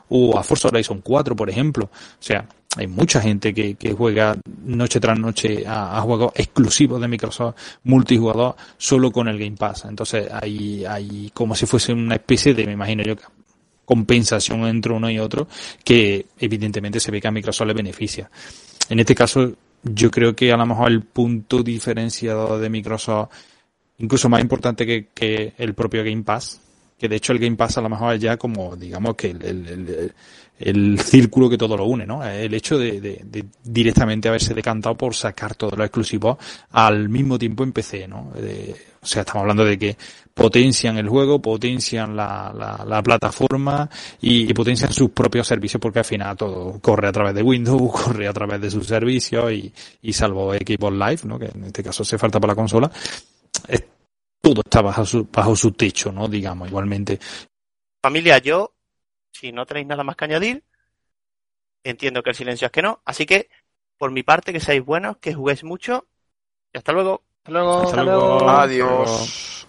o a Forza Horizon 4, por ejemplo. O sea, hay mucha gente que, juega noche tras noche a, a juegos exclusivos de Microsoft multijugador solo con el Game Pass. Entonces hay, hay como si fuese una especie de, me imagino yo, compensación entre uno y otro que evidentemente se ve que a Microsoft le beneficia. En este caso, yo creo que a lo mejor el punto diferenciador de Microsoft, incluso más importante que, que el propio Game Pass, que de hecho el Game Pass a lo mejor es ya como, digamos, que el, el círculo que todo lo une, ¿no? El hecho de, de, de, directamente haberse decantado por sacar todos los exclusivos al mismo tiempo en PC, ¿no? De, o sea, estamos hablando de que potencian el juego, potencian la, la, la plataforma y, potencian sus propios servicios porque al final todo corre a través de Windows, corre a través de sus servicios y, y salvo Xbox Live, ¿no? Que en este caso se falta para la consola, todo está bajo su, bajo su techo, ¿no? Digamos, igualmente. Familia, yo, si no tenéis nada más que añadir, entiendo que el silencio es que no, así que por mi parte que seáis buenos, que juguéis mucho y hasta luego. Hasta luego. Hasta luego. Adiós.